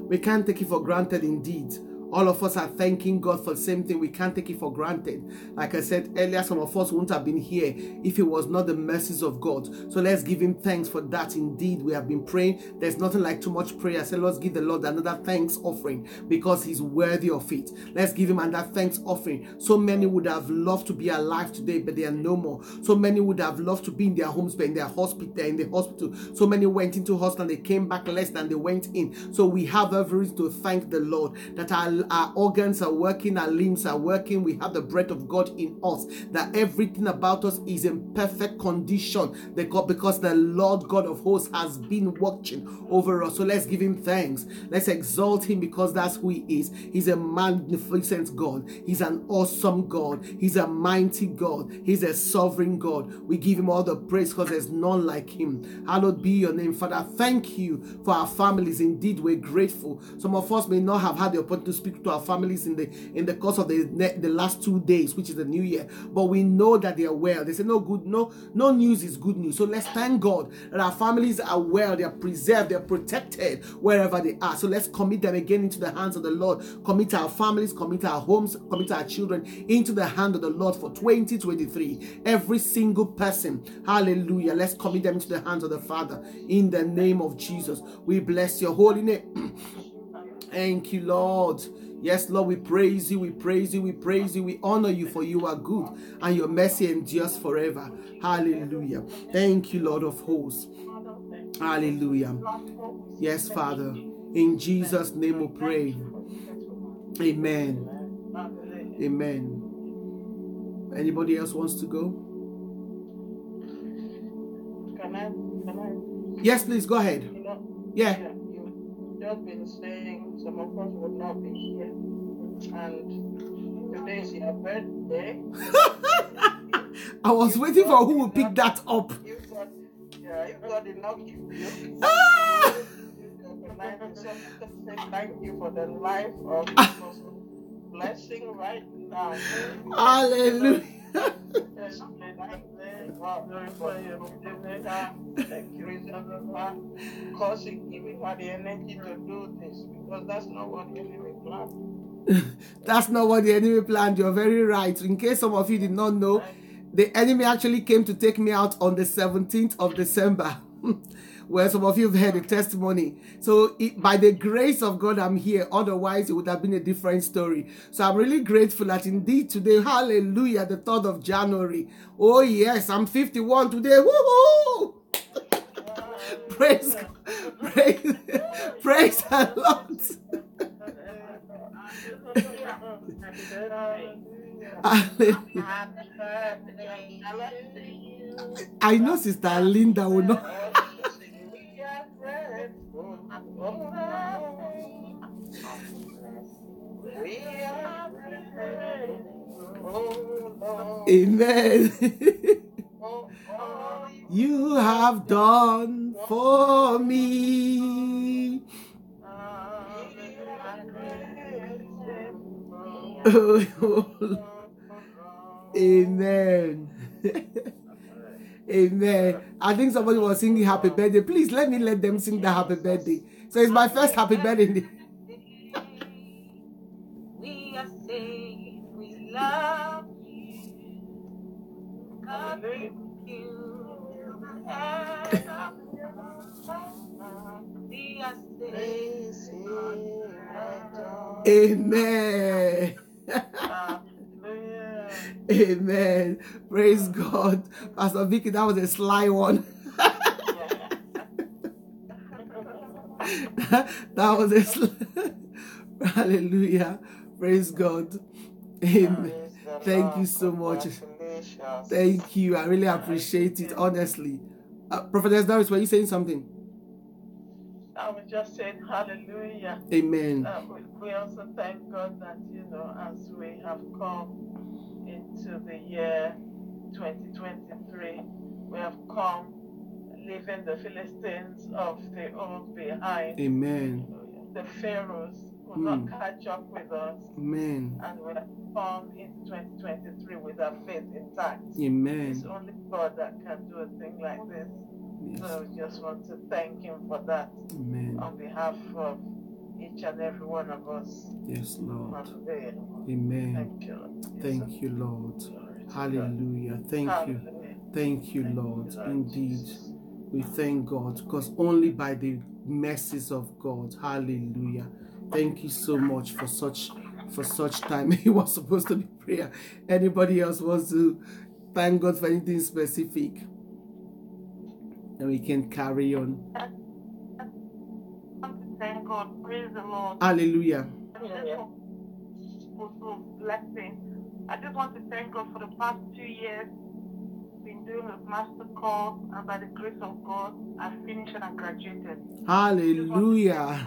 We can't take it for granted indeed. All of us are thanking God for the same thing. We can't take it for granted. Like I said earlier, some of us wouldn't have been here if it was not the mercies of God. So let's give Him thanks for that. Indeed, we have been praying. There's nothing like too much prayer. So let's give the Lord another thanks offering because He's worthy of it. Let's give Him another thanks offering. So many would have loved to be alive today, but they are no more. So many would have loved to be in their homes, but in their hospital, in the hospital. So many went into hospital and they came back less than they went in. So we have every reason to thank the Lord that our our organs are working, our limbs are working, we have the breath of God in us, that everything about us is in perfect condition because the Lord God of hosts has been watching over us. So let's give him thanks. Let's exalt him because that's who he is. He's a magnificent God, he's an awesome God, he's a mighty God, he's a sovereign God. We give him all the praise because there's none like him. Hallowed be your name, Father. Thank you for our families. Indeed, we're grateful. Some of us may not have had the opportunity to speak to our families in the in the course of the the last two days, which is the new year. But we know that they are well. They say no good, no no news is good news. So let's thank God that our families are well, they are preserved, they're protected wherever they are. So let's commit them again into the hands of the Lord. Commit our families, commit our homes, commit our children into the hand of the Lord for 2023. Every single person, hallelujah. Let's commit them into the hands of the Father in the name of Jesus. We bless your holy name. Thank you, Lord. Yes, Lord, we praise you, we praise you, we praise you, we honor you for you are good and your mercy endures forever. Hallelujah. Thank you, Lord of hosts. Hallelujah. Yes, Father. In Jesus' name we pray. Amen. Amen. Anybody else wants to go? Can I? Can I? Yes, please go ahead. You know, Yeah. you've just been saying some of us would not be here, and today is your birthday. I was waiting for who will pick that up. You've got, yeah, you've got enough to do. Ah! Thank you for the life of this blessing right now. Hallelujah. Causing giving her the energy to do this because that's not what the enemy planned. That's not what the enemy planned. You're very right. In case some of you did not know, the enemy actually came to take me out on the 17th of December. Where some of you have heard the testimony. So, it, by the grace of God, I'm here. Otherwise, it would have been a different story. So, I'm really grateful that indeed today, hallelujah, the 3rd of January. Oh, yes, I'm 51 today. Woohoo! Praise, praise, praise the Lord. I know Sister Linda will not. Amen. you have done for me. Amen. Amen. I think somebody was singing happy birthday. Please let me let them sing the happy birthday. So it's my first happy birthday. We are saying we love Amen. Amen. Praise God. Pastor Vicky, that was a sly one. that was a sl- hallelujah. Praise God. Amen. Thank you so much. Thank you. I really appreciate it, honestly. Uh, Prophetess Doris, were you saying something? I was just saying hallelujah. Amen. Uh, we, we also thank God that, you know, as we have come into the year 2023, we have come leaving the Philistines of the old behind. Amen. The Pharaohs will Mm. not catch up with us, Amen. and we'll come into 2023 with our faith intact. Amen. It's only God that can do a thing like this. Yes. So we just want to thank Him for that Amen. on behalf of each and every one of us. Yes, Lord. Today. Amen. Thank you. Lord. Yes, Thank you, Lord. Glory to God. Hallelujah. Thank you. Thank you, Thank you, Lord. Lord Indeed. Jesus. We thank God because only by the mercies of God. Hallelujah. Thank you so much for such for such time. It was supposed to be prayer. Anybody else wants to thank God for anything specific? And we can carry on. I want to thank God. Praise the Lord. Hallelujah. Hallelujah. for for blessing. I just want to thank God for the past two years. Been doing a master course, and by the grace of God, I finished and I graduated. Hallelujah.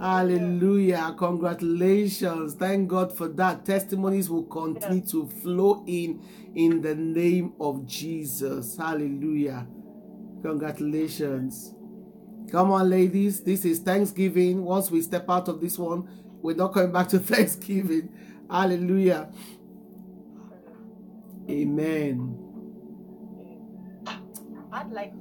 Hallelujah. Congratulations. Thank God for that. Testimonies will continue to flow in in the name of Jesus. Hallelujah. Congratulations. Come on, ladies. This is Thanksgiving. Once we step out of this one, we're not coming back to Thanksgiving. Hallelujah. Amen. I'd like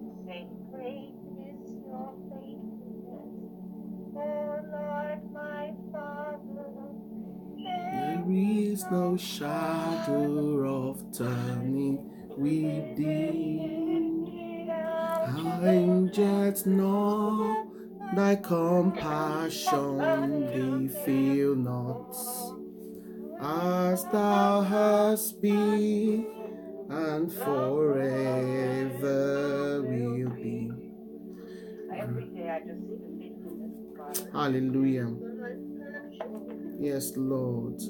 is no shadow of turning with thee. Time yet nor thy compassion they feel not. As thou hast been and forever will be. Every day I just see the faithfulness of God. Hallelujah. Yes, Lord.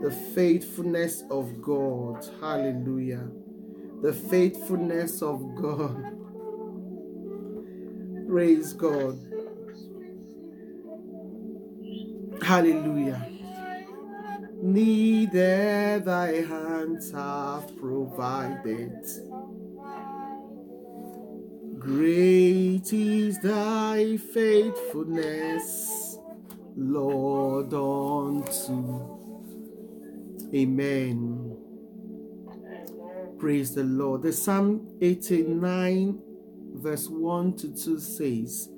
The faithfulness of God. Hallelujah. The faithfulness of God. Praise God. Hallelujah. Neither thy hands have provided. Great is thy faithfulness, Lord, unto. Amen. Praise the Lord. The Psalm 89, verse 1 to 2 says,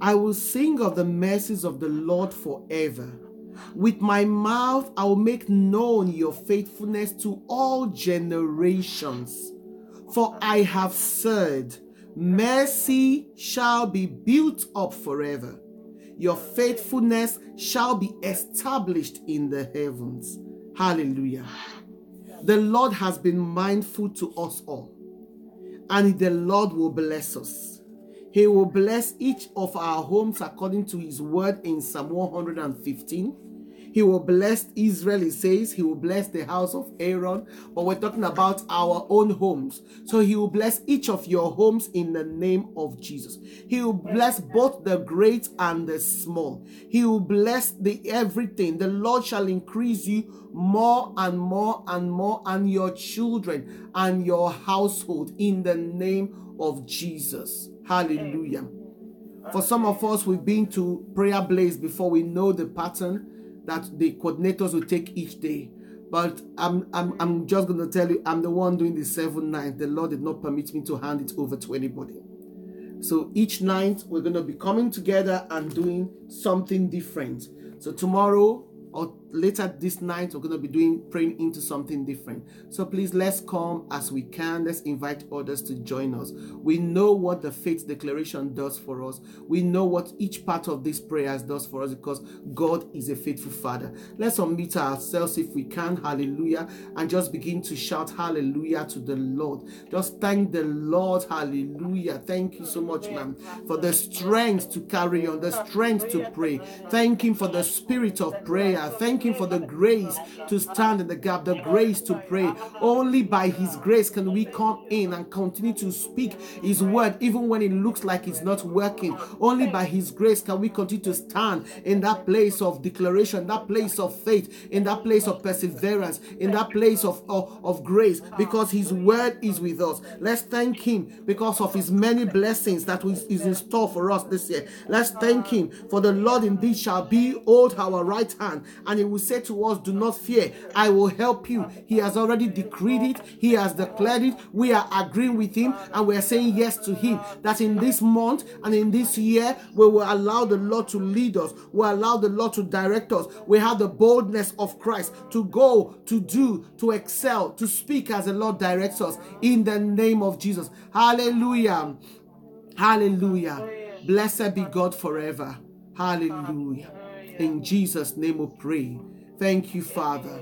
I will sing of the mercies of the Lord forever. With my mouth, I will make known your faithfulness to all generations. For I have said, Mercy shall be built up forever. Your faithfulness shall be established in the heavens. Hallelujah. The Lord has been mindful to us all, and the Lord will bless us. He will bless each of our homes according to his word in Psalm 115. He will bless Israel, he says. He will bless the house of Aaron. But we're talking about our own homes. So he will bless each of your homes in the name of Jesus. He will bless both the great and the small. He will bless the everything. The Lord shall increase you more and more and more, and your children and your household in the name of Jesus. Hallelujah. For some of us, we've been to prayer blaze before we know the pattern that the coordinators will take each day. But I'm I'm I'm just gonna tell you, I'm the one doing the seven night. The Lord did not permit me to hand it over to anybody. So each night we're gonna be coming together and doing something different. So tomorrow or later this night we're going to be doing praying into something different. So please let's come as we can. Let's invite others to join us. We know what the faith declaration does for us. We know what each part of these prayers does for us because god is a faithful father. Let's unmute ourselves if we can. Hallelujah. And just begin to shout hallelujah to the lord. Just thank the lord. Hallelujah. Thank you so much ma'am for the strength to carry on the strength to pray. Thank him for the spirit of prayer. Thank thank Him for the grace to stand in the gap, the grace to pray. Only by His grace can we come in and continue to speak His word, even when it looks like it's not working. Only by His grace can we continue to stand in that place of declaration, that place of faith, in that place of perseverance, in that place of, of, of grace, because His word is with us. Let's thank Him because of His many blessings that is in store for us this year. Let's thank Him for the Lord indeed shall be hold our right hand, and will say to us, Do not fear, I will help you. He has already decreed it, He has declared it. We are agreeing with Him, and we are saying yes to Him. That in this month and in this year, we will allow the Lord to lead us, we allow the Lord to direct us. We have the boldness of Christ to go, to do, to excel, to speak as the Lord directs us in the name of Jesus. Hallelujah. Hallelujah. Blessed be God forever. Hallelujah. In Jesus' name we pray. Thank you, Father.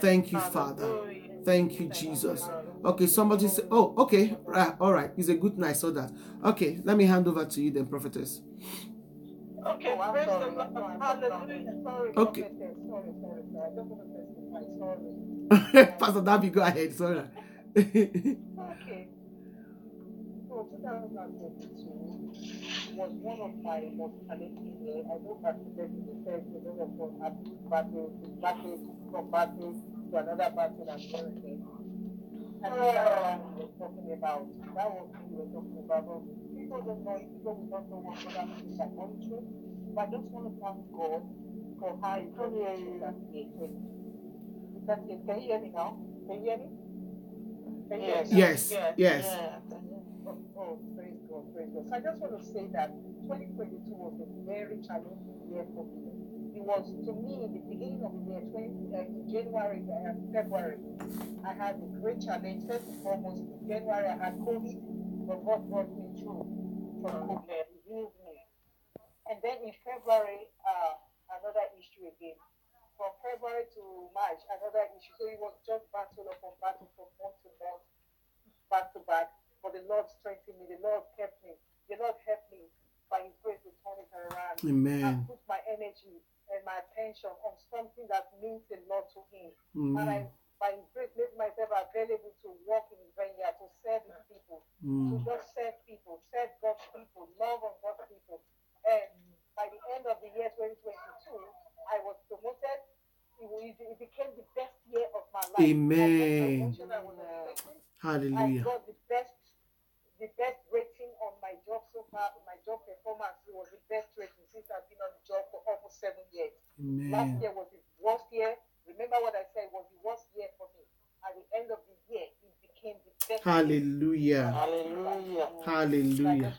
Thank you, Father. Thank you, Jesus. Okay, somebody say, oh, okay, right, all right. It's a good night, so that. Okay, let me hand over to you then, prophetess. Okay, Oh, sorry. Sorry, Okay. prophetess. Sorry, sorry, sorry. I don't want to testify. Sorry. Pastor Davi, go ahead. Sorry. Okay. So 2022 was one of my most challenging years. Uh, I know that today in the church, a lot of us have battles, battles from battle to another battle uh, and everything. And that was talking about. That was what we were talking about. But people don't know it, people don't know what other people are going through. But I just want to thank God for how He brought me through that year. Can you hear me now? Can you hear me? Can you hear me now? yes, yes. Oh, oh, praise God, praise God. So I just want to say that 2022 was a very challenging year for me. It was, to me, the beginning of the year, 20, uh, in January, uh, February, I had a great challenge. First and foremost, in January, I had COVID, but God brought me through from COVID, healed me. And then in February, uh, another issue again. From February to March, another issue. So it was just battle upon battle from month to month, back to back. But the Lord strengthened me. The Lord kept me. The Lord helped me by His grace to turn it around. Amen. And put my energy and my attention on something that means a lot to Him. And I, Amen. by His grace, made myself available to work in His vineyard, to serve His people, to Mm. just serve people, serve God's people, love on God's people. And by the end of the year 2022, I was promoted. It, it became the best year of my life. Amen. I got the promotion I was expecting. I Hallelujah. got the best, the best rating on my job so far. My job performance was the best rating since I've been on the job for almost seven years. Last year was the worst year. Remember what I said was the worst year for me. At the end of the year, it became the best. year. Hallelujah. Hallelujah. Hallelujah.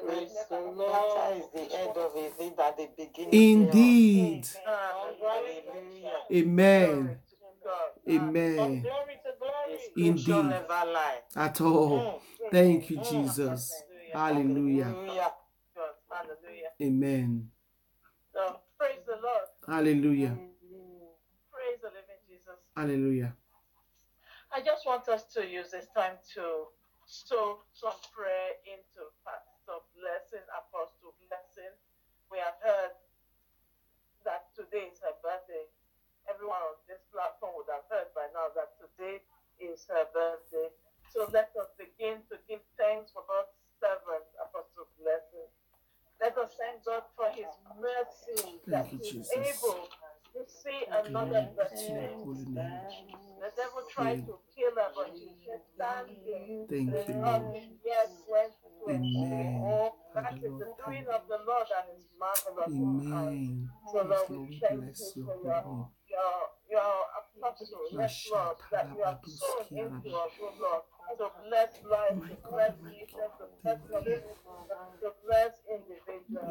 Praise the Lord is the end of it, it at the beginning. Indeed. Hallelujah. Amen. From Amen. glory to glory. Indeed. At all. Mm. Thank you, mm. Jesus. Hallelujah. Hallelujah. Hallelujah. Amen. So, praise the Lord. Hallelujah. Praise the living Jesus. Hallelujah. I just want us to use this time to sow some prayer into Pastor Blessing, Apostle Blessing. We have heard that today is her birthday. Everyone on this platform would have heard by now that today is her birthday. So let us begin to give thanks for God's servant, Apostle Blessing. Let us thank God for his mercy that he's Jesus. able to see another Glory to your birthday. The devil tried to kill her, but she said, stand. Thank The you, Lord, yes, went to Amen. Oh, that is the doing of the Lord and his marvelous. Amen. So, Lord, we thank you for your, your, your apostle, yes, Lord, that you have sown into us, oh Lord, to bless lives, to bless nations, to bless communities, to bless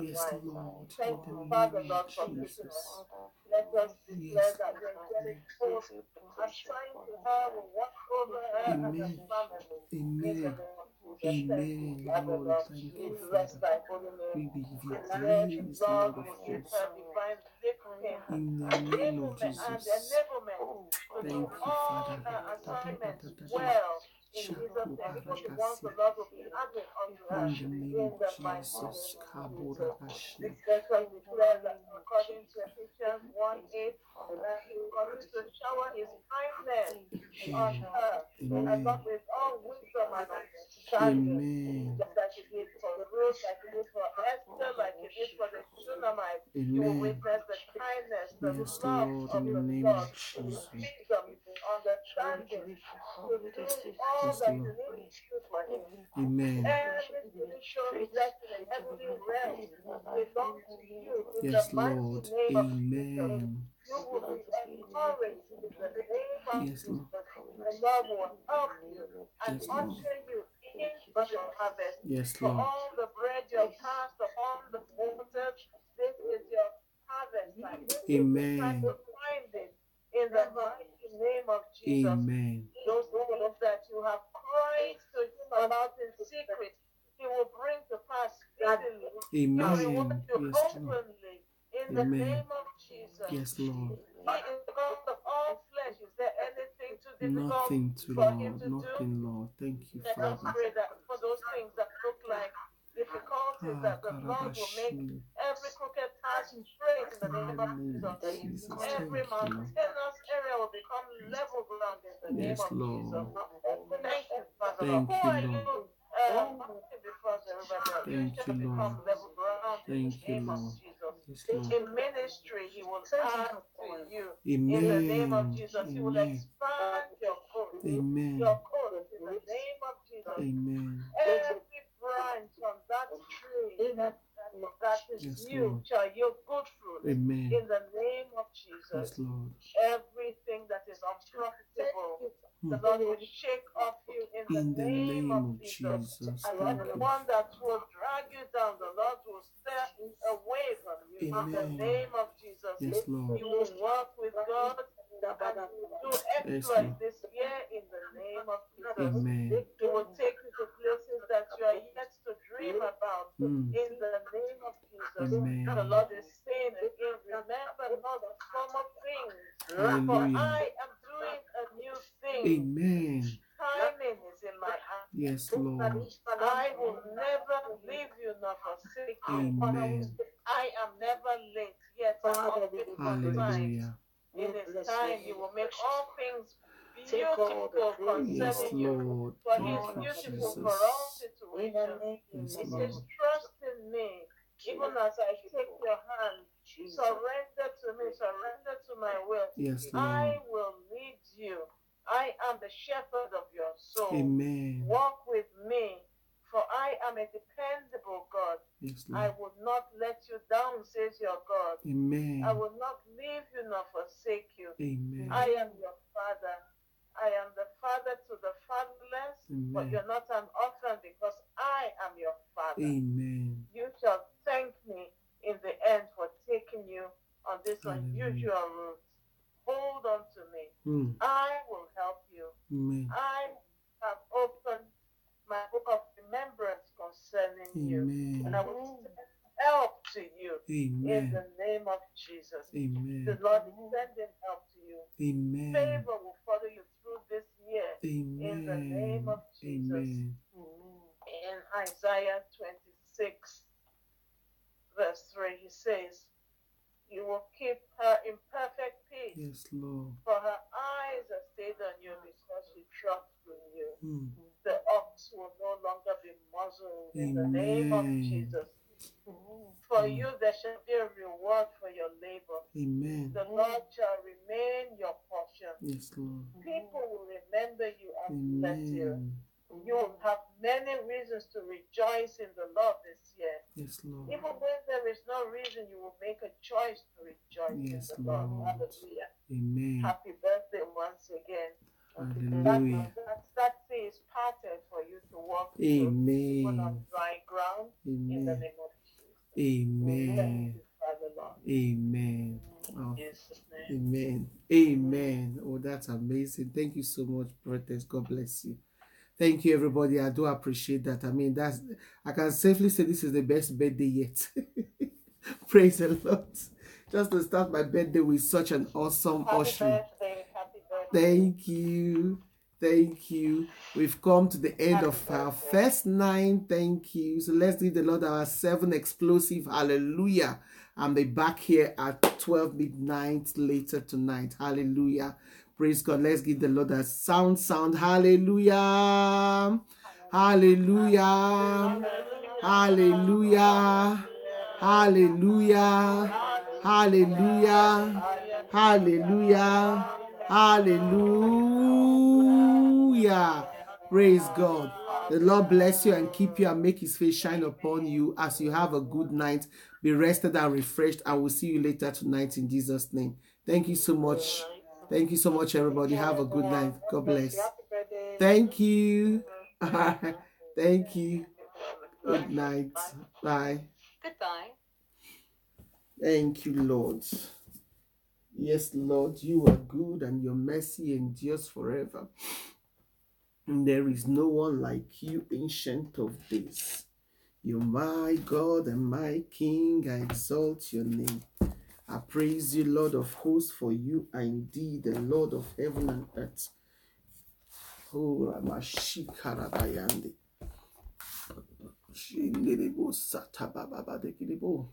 Yes. Lord. Thank you, the Father, Lord, for Jesus. us. Let us declare that the angelic host assigned to her will watch over her and her family. Amen. name of Jesus, thank you, Amen. Lord, thank you, Father. We give you And let the praise, Lord of will give hosts. her divine lifting In the name of Jesus. Enablement oh, to Thank do you, all Father. her assignments well In Jesus' name, because the ones the Lord will be adding unto her. In the name In of the mighty name of Kabura Jesus. Bashi. This scripture declares that according to Ephesians 1 8, that he will to shower his kindness on her, Amen. along with all wisdom and understanding. Amen. Just like he did for Ruth, like he did for Esther, like he did for the Shunammite. You will Amen. witness the kindness, the Yes, Lord, in the name of Jesus. wisdom, understanding, to do all Yes, Lord. need to do for him. Amen. Every spiritual blessing in heavenly realm belongs to you in Yes, Lord. name of Jesus. Amen. You will be encouraged in the name of Yes. Lord. The Lord will help you and Yes, Lord. usher you into your harvest. Yes, For Lord. all the bread you have cast upon the waters, this is your harvest time. This is the Amen. to in the name of Jesus. Amen. Those things that you have cried to him about in secret, he will bring to pass speedily. He will Amen. you Yes, openly in the Amen. name of Jesus. Yes, Lord. He is the God of all flesh. Is there anything too difficult Nothing to for him Lord. to do? Nothing, Lord. Thank you, Let us Father. pray that for those things that look like difficulties, Ah, that the Lord will make every crooked path straight in the name of Jesus. Jesus. Every Thank you, Lord. mountainous area will become level ground in the name Yes, of Lord. Jesus. Thank you, Father. Thank Who you, Lord. you? Uh, mountain before the river. You Thank you, Lord. level ground in Thank you, Lord. Yes, Lord. In ministry, He will add to you. In the name of Amen. He will Amen. expand your course. Amen. Your course in the name of Jesus. Amen. Every branch on that tree that, that is Yes, new Lord. shall yield good fruit. Amen. In the name of Jesus. Yes, Lord. Everything that is unprofitable, the Hmm. Lord will shake off you in the, In the name, name of of Jesus. Jesus. And the one that will drag you down, the Lord will steer away from you. In the name of Jesus. Yes, Lord. You will walk with God and do Yes, this year in the name of Jesus. Amen. He will take you to places that you are yet to dream about Mm. in the name of Jesus. Amen. The Lord is saying again, remember not the former things, for Hallelujah. I am doing a new thing. Amen. Timing is in my hand. Yes, Lord. I will never leave you nor forsake you. Amen. I am never late, yet I'm always on time. Hallelujah. In time, He will make all things beautiful Yes, concerning you. For Thank He's you, beautiful for all Jesus. situations. Yes, He Lord. says, Trust in me, even as I take your hand. Surrender to me, surrender to my will. Yes, I will lead you. I am the shepherd of your soul. Amen. Walk with me, for I am a dependable God. Yes, I will not let you down, says your God. Amen. I will not leave you nor forsake you. Amen. I am your father. I am the father to the fatherless, Amen. but you're not an orphan because I am your father. Amen. You shall thank me in the end for taking you on this Hallelujah. unusual route. Hold on to me. Mm. I will help you. Amen. I have opened my book of remembrance concerning you, and I Amen. will send help to you in the name of Jesus. Amen. The Lord is sending help to you. Amen. Favor will follow you through this year in the name Amen. of Jesus. Amen. In Isaiah 26, verse 3, he says, You will keep her in perfect peace, Yes, Lord. for her eyes are stayed on you because she trusts in you. Mm. The ox will no longer be muzzled in the name of Jesus. For Mm. you there shall be a reward for your labor. Amen. The Lord shall remain your portion. Yes, Lord. People will remember you and bless you. You will have many reasons to rejoice in the Lord this year. Yes, Lord. Even when there is no reason, you will make a choice to rejoice Yes, in the Lord. Lord. Hallelujah. Amen. Happy birthday once again. Hallelujah. That, that sea is parted for you to walk through, on Amen. dry ground in the Amen. name of Jesus. Amen. you, Father Lord. Amen. Oh, In Jesus' name. Amen. Amen. Oh, that's amazing. Thank you so much, brothers. God bless you. Thank you, everybody. I do appreciate that. I mean, that's I can safely say this is the best birthday yet. Praise the Lord. Just to start my birthday with such an awesome Happy birthday. Happy birthday. Thank you. Thank you. We've come to the end of our first nine. Thank you. So let's give the Lord our seven explosive hallelujah. And be back here at 12 midnight later tonight. Hallelujah. Praise God. Let's give the Lord a sound, sound. Hallelujah. Hallelujah. Hallelujah. Hallelujah. Hallelujah. Hallelujah. Hallelujah. Praise God. The Lord bless you and keep you and make his face shine upon you as you have a good night. Be rested and refreshed. I will see you later tonight in Jesus' name. Thank you so much. Thank you so much, everybody. Have a good night. God bless. Thank you. Thank you. Good night. Bye. Goodbye. Thank you, Lord. Yes, Lord, you are good and your mercy endures forever. There is no one like you, ancient of days. You're my God and my King. I exalt your name. I praise you, Lord of hosts, for you are indeed the Lord of heaven and earth. Oh, Ramashikarabayande. Shindelebo satabababadekidebo.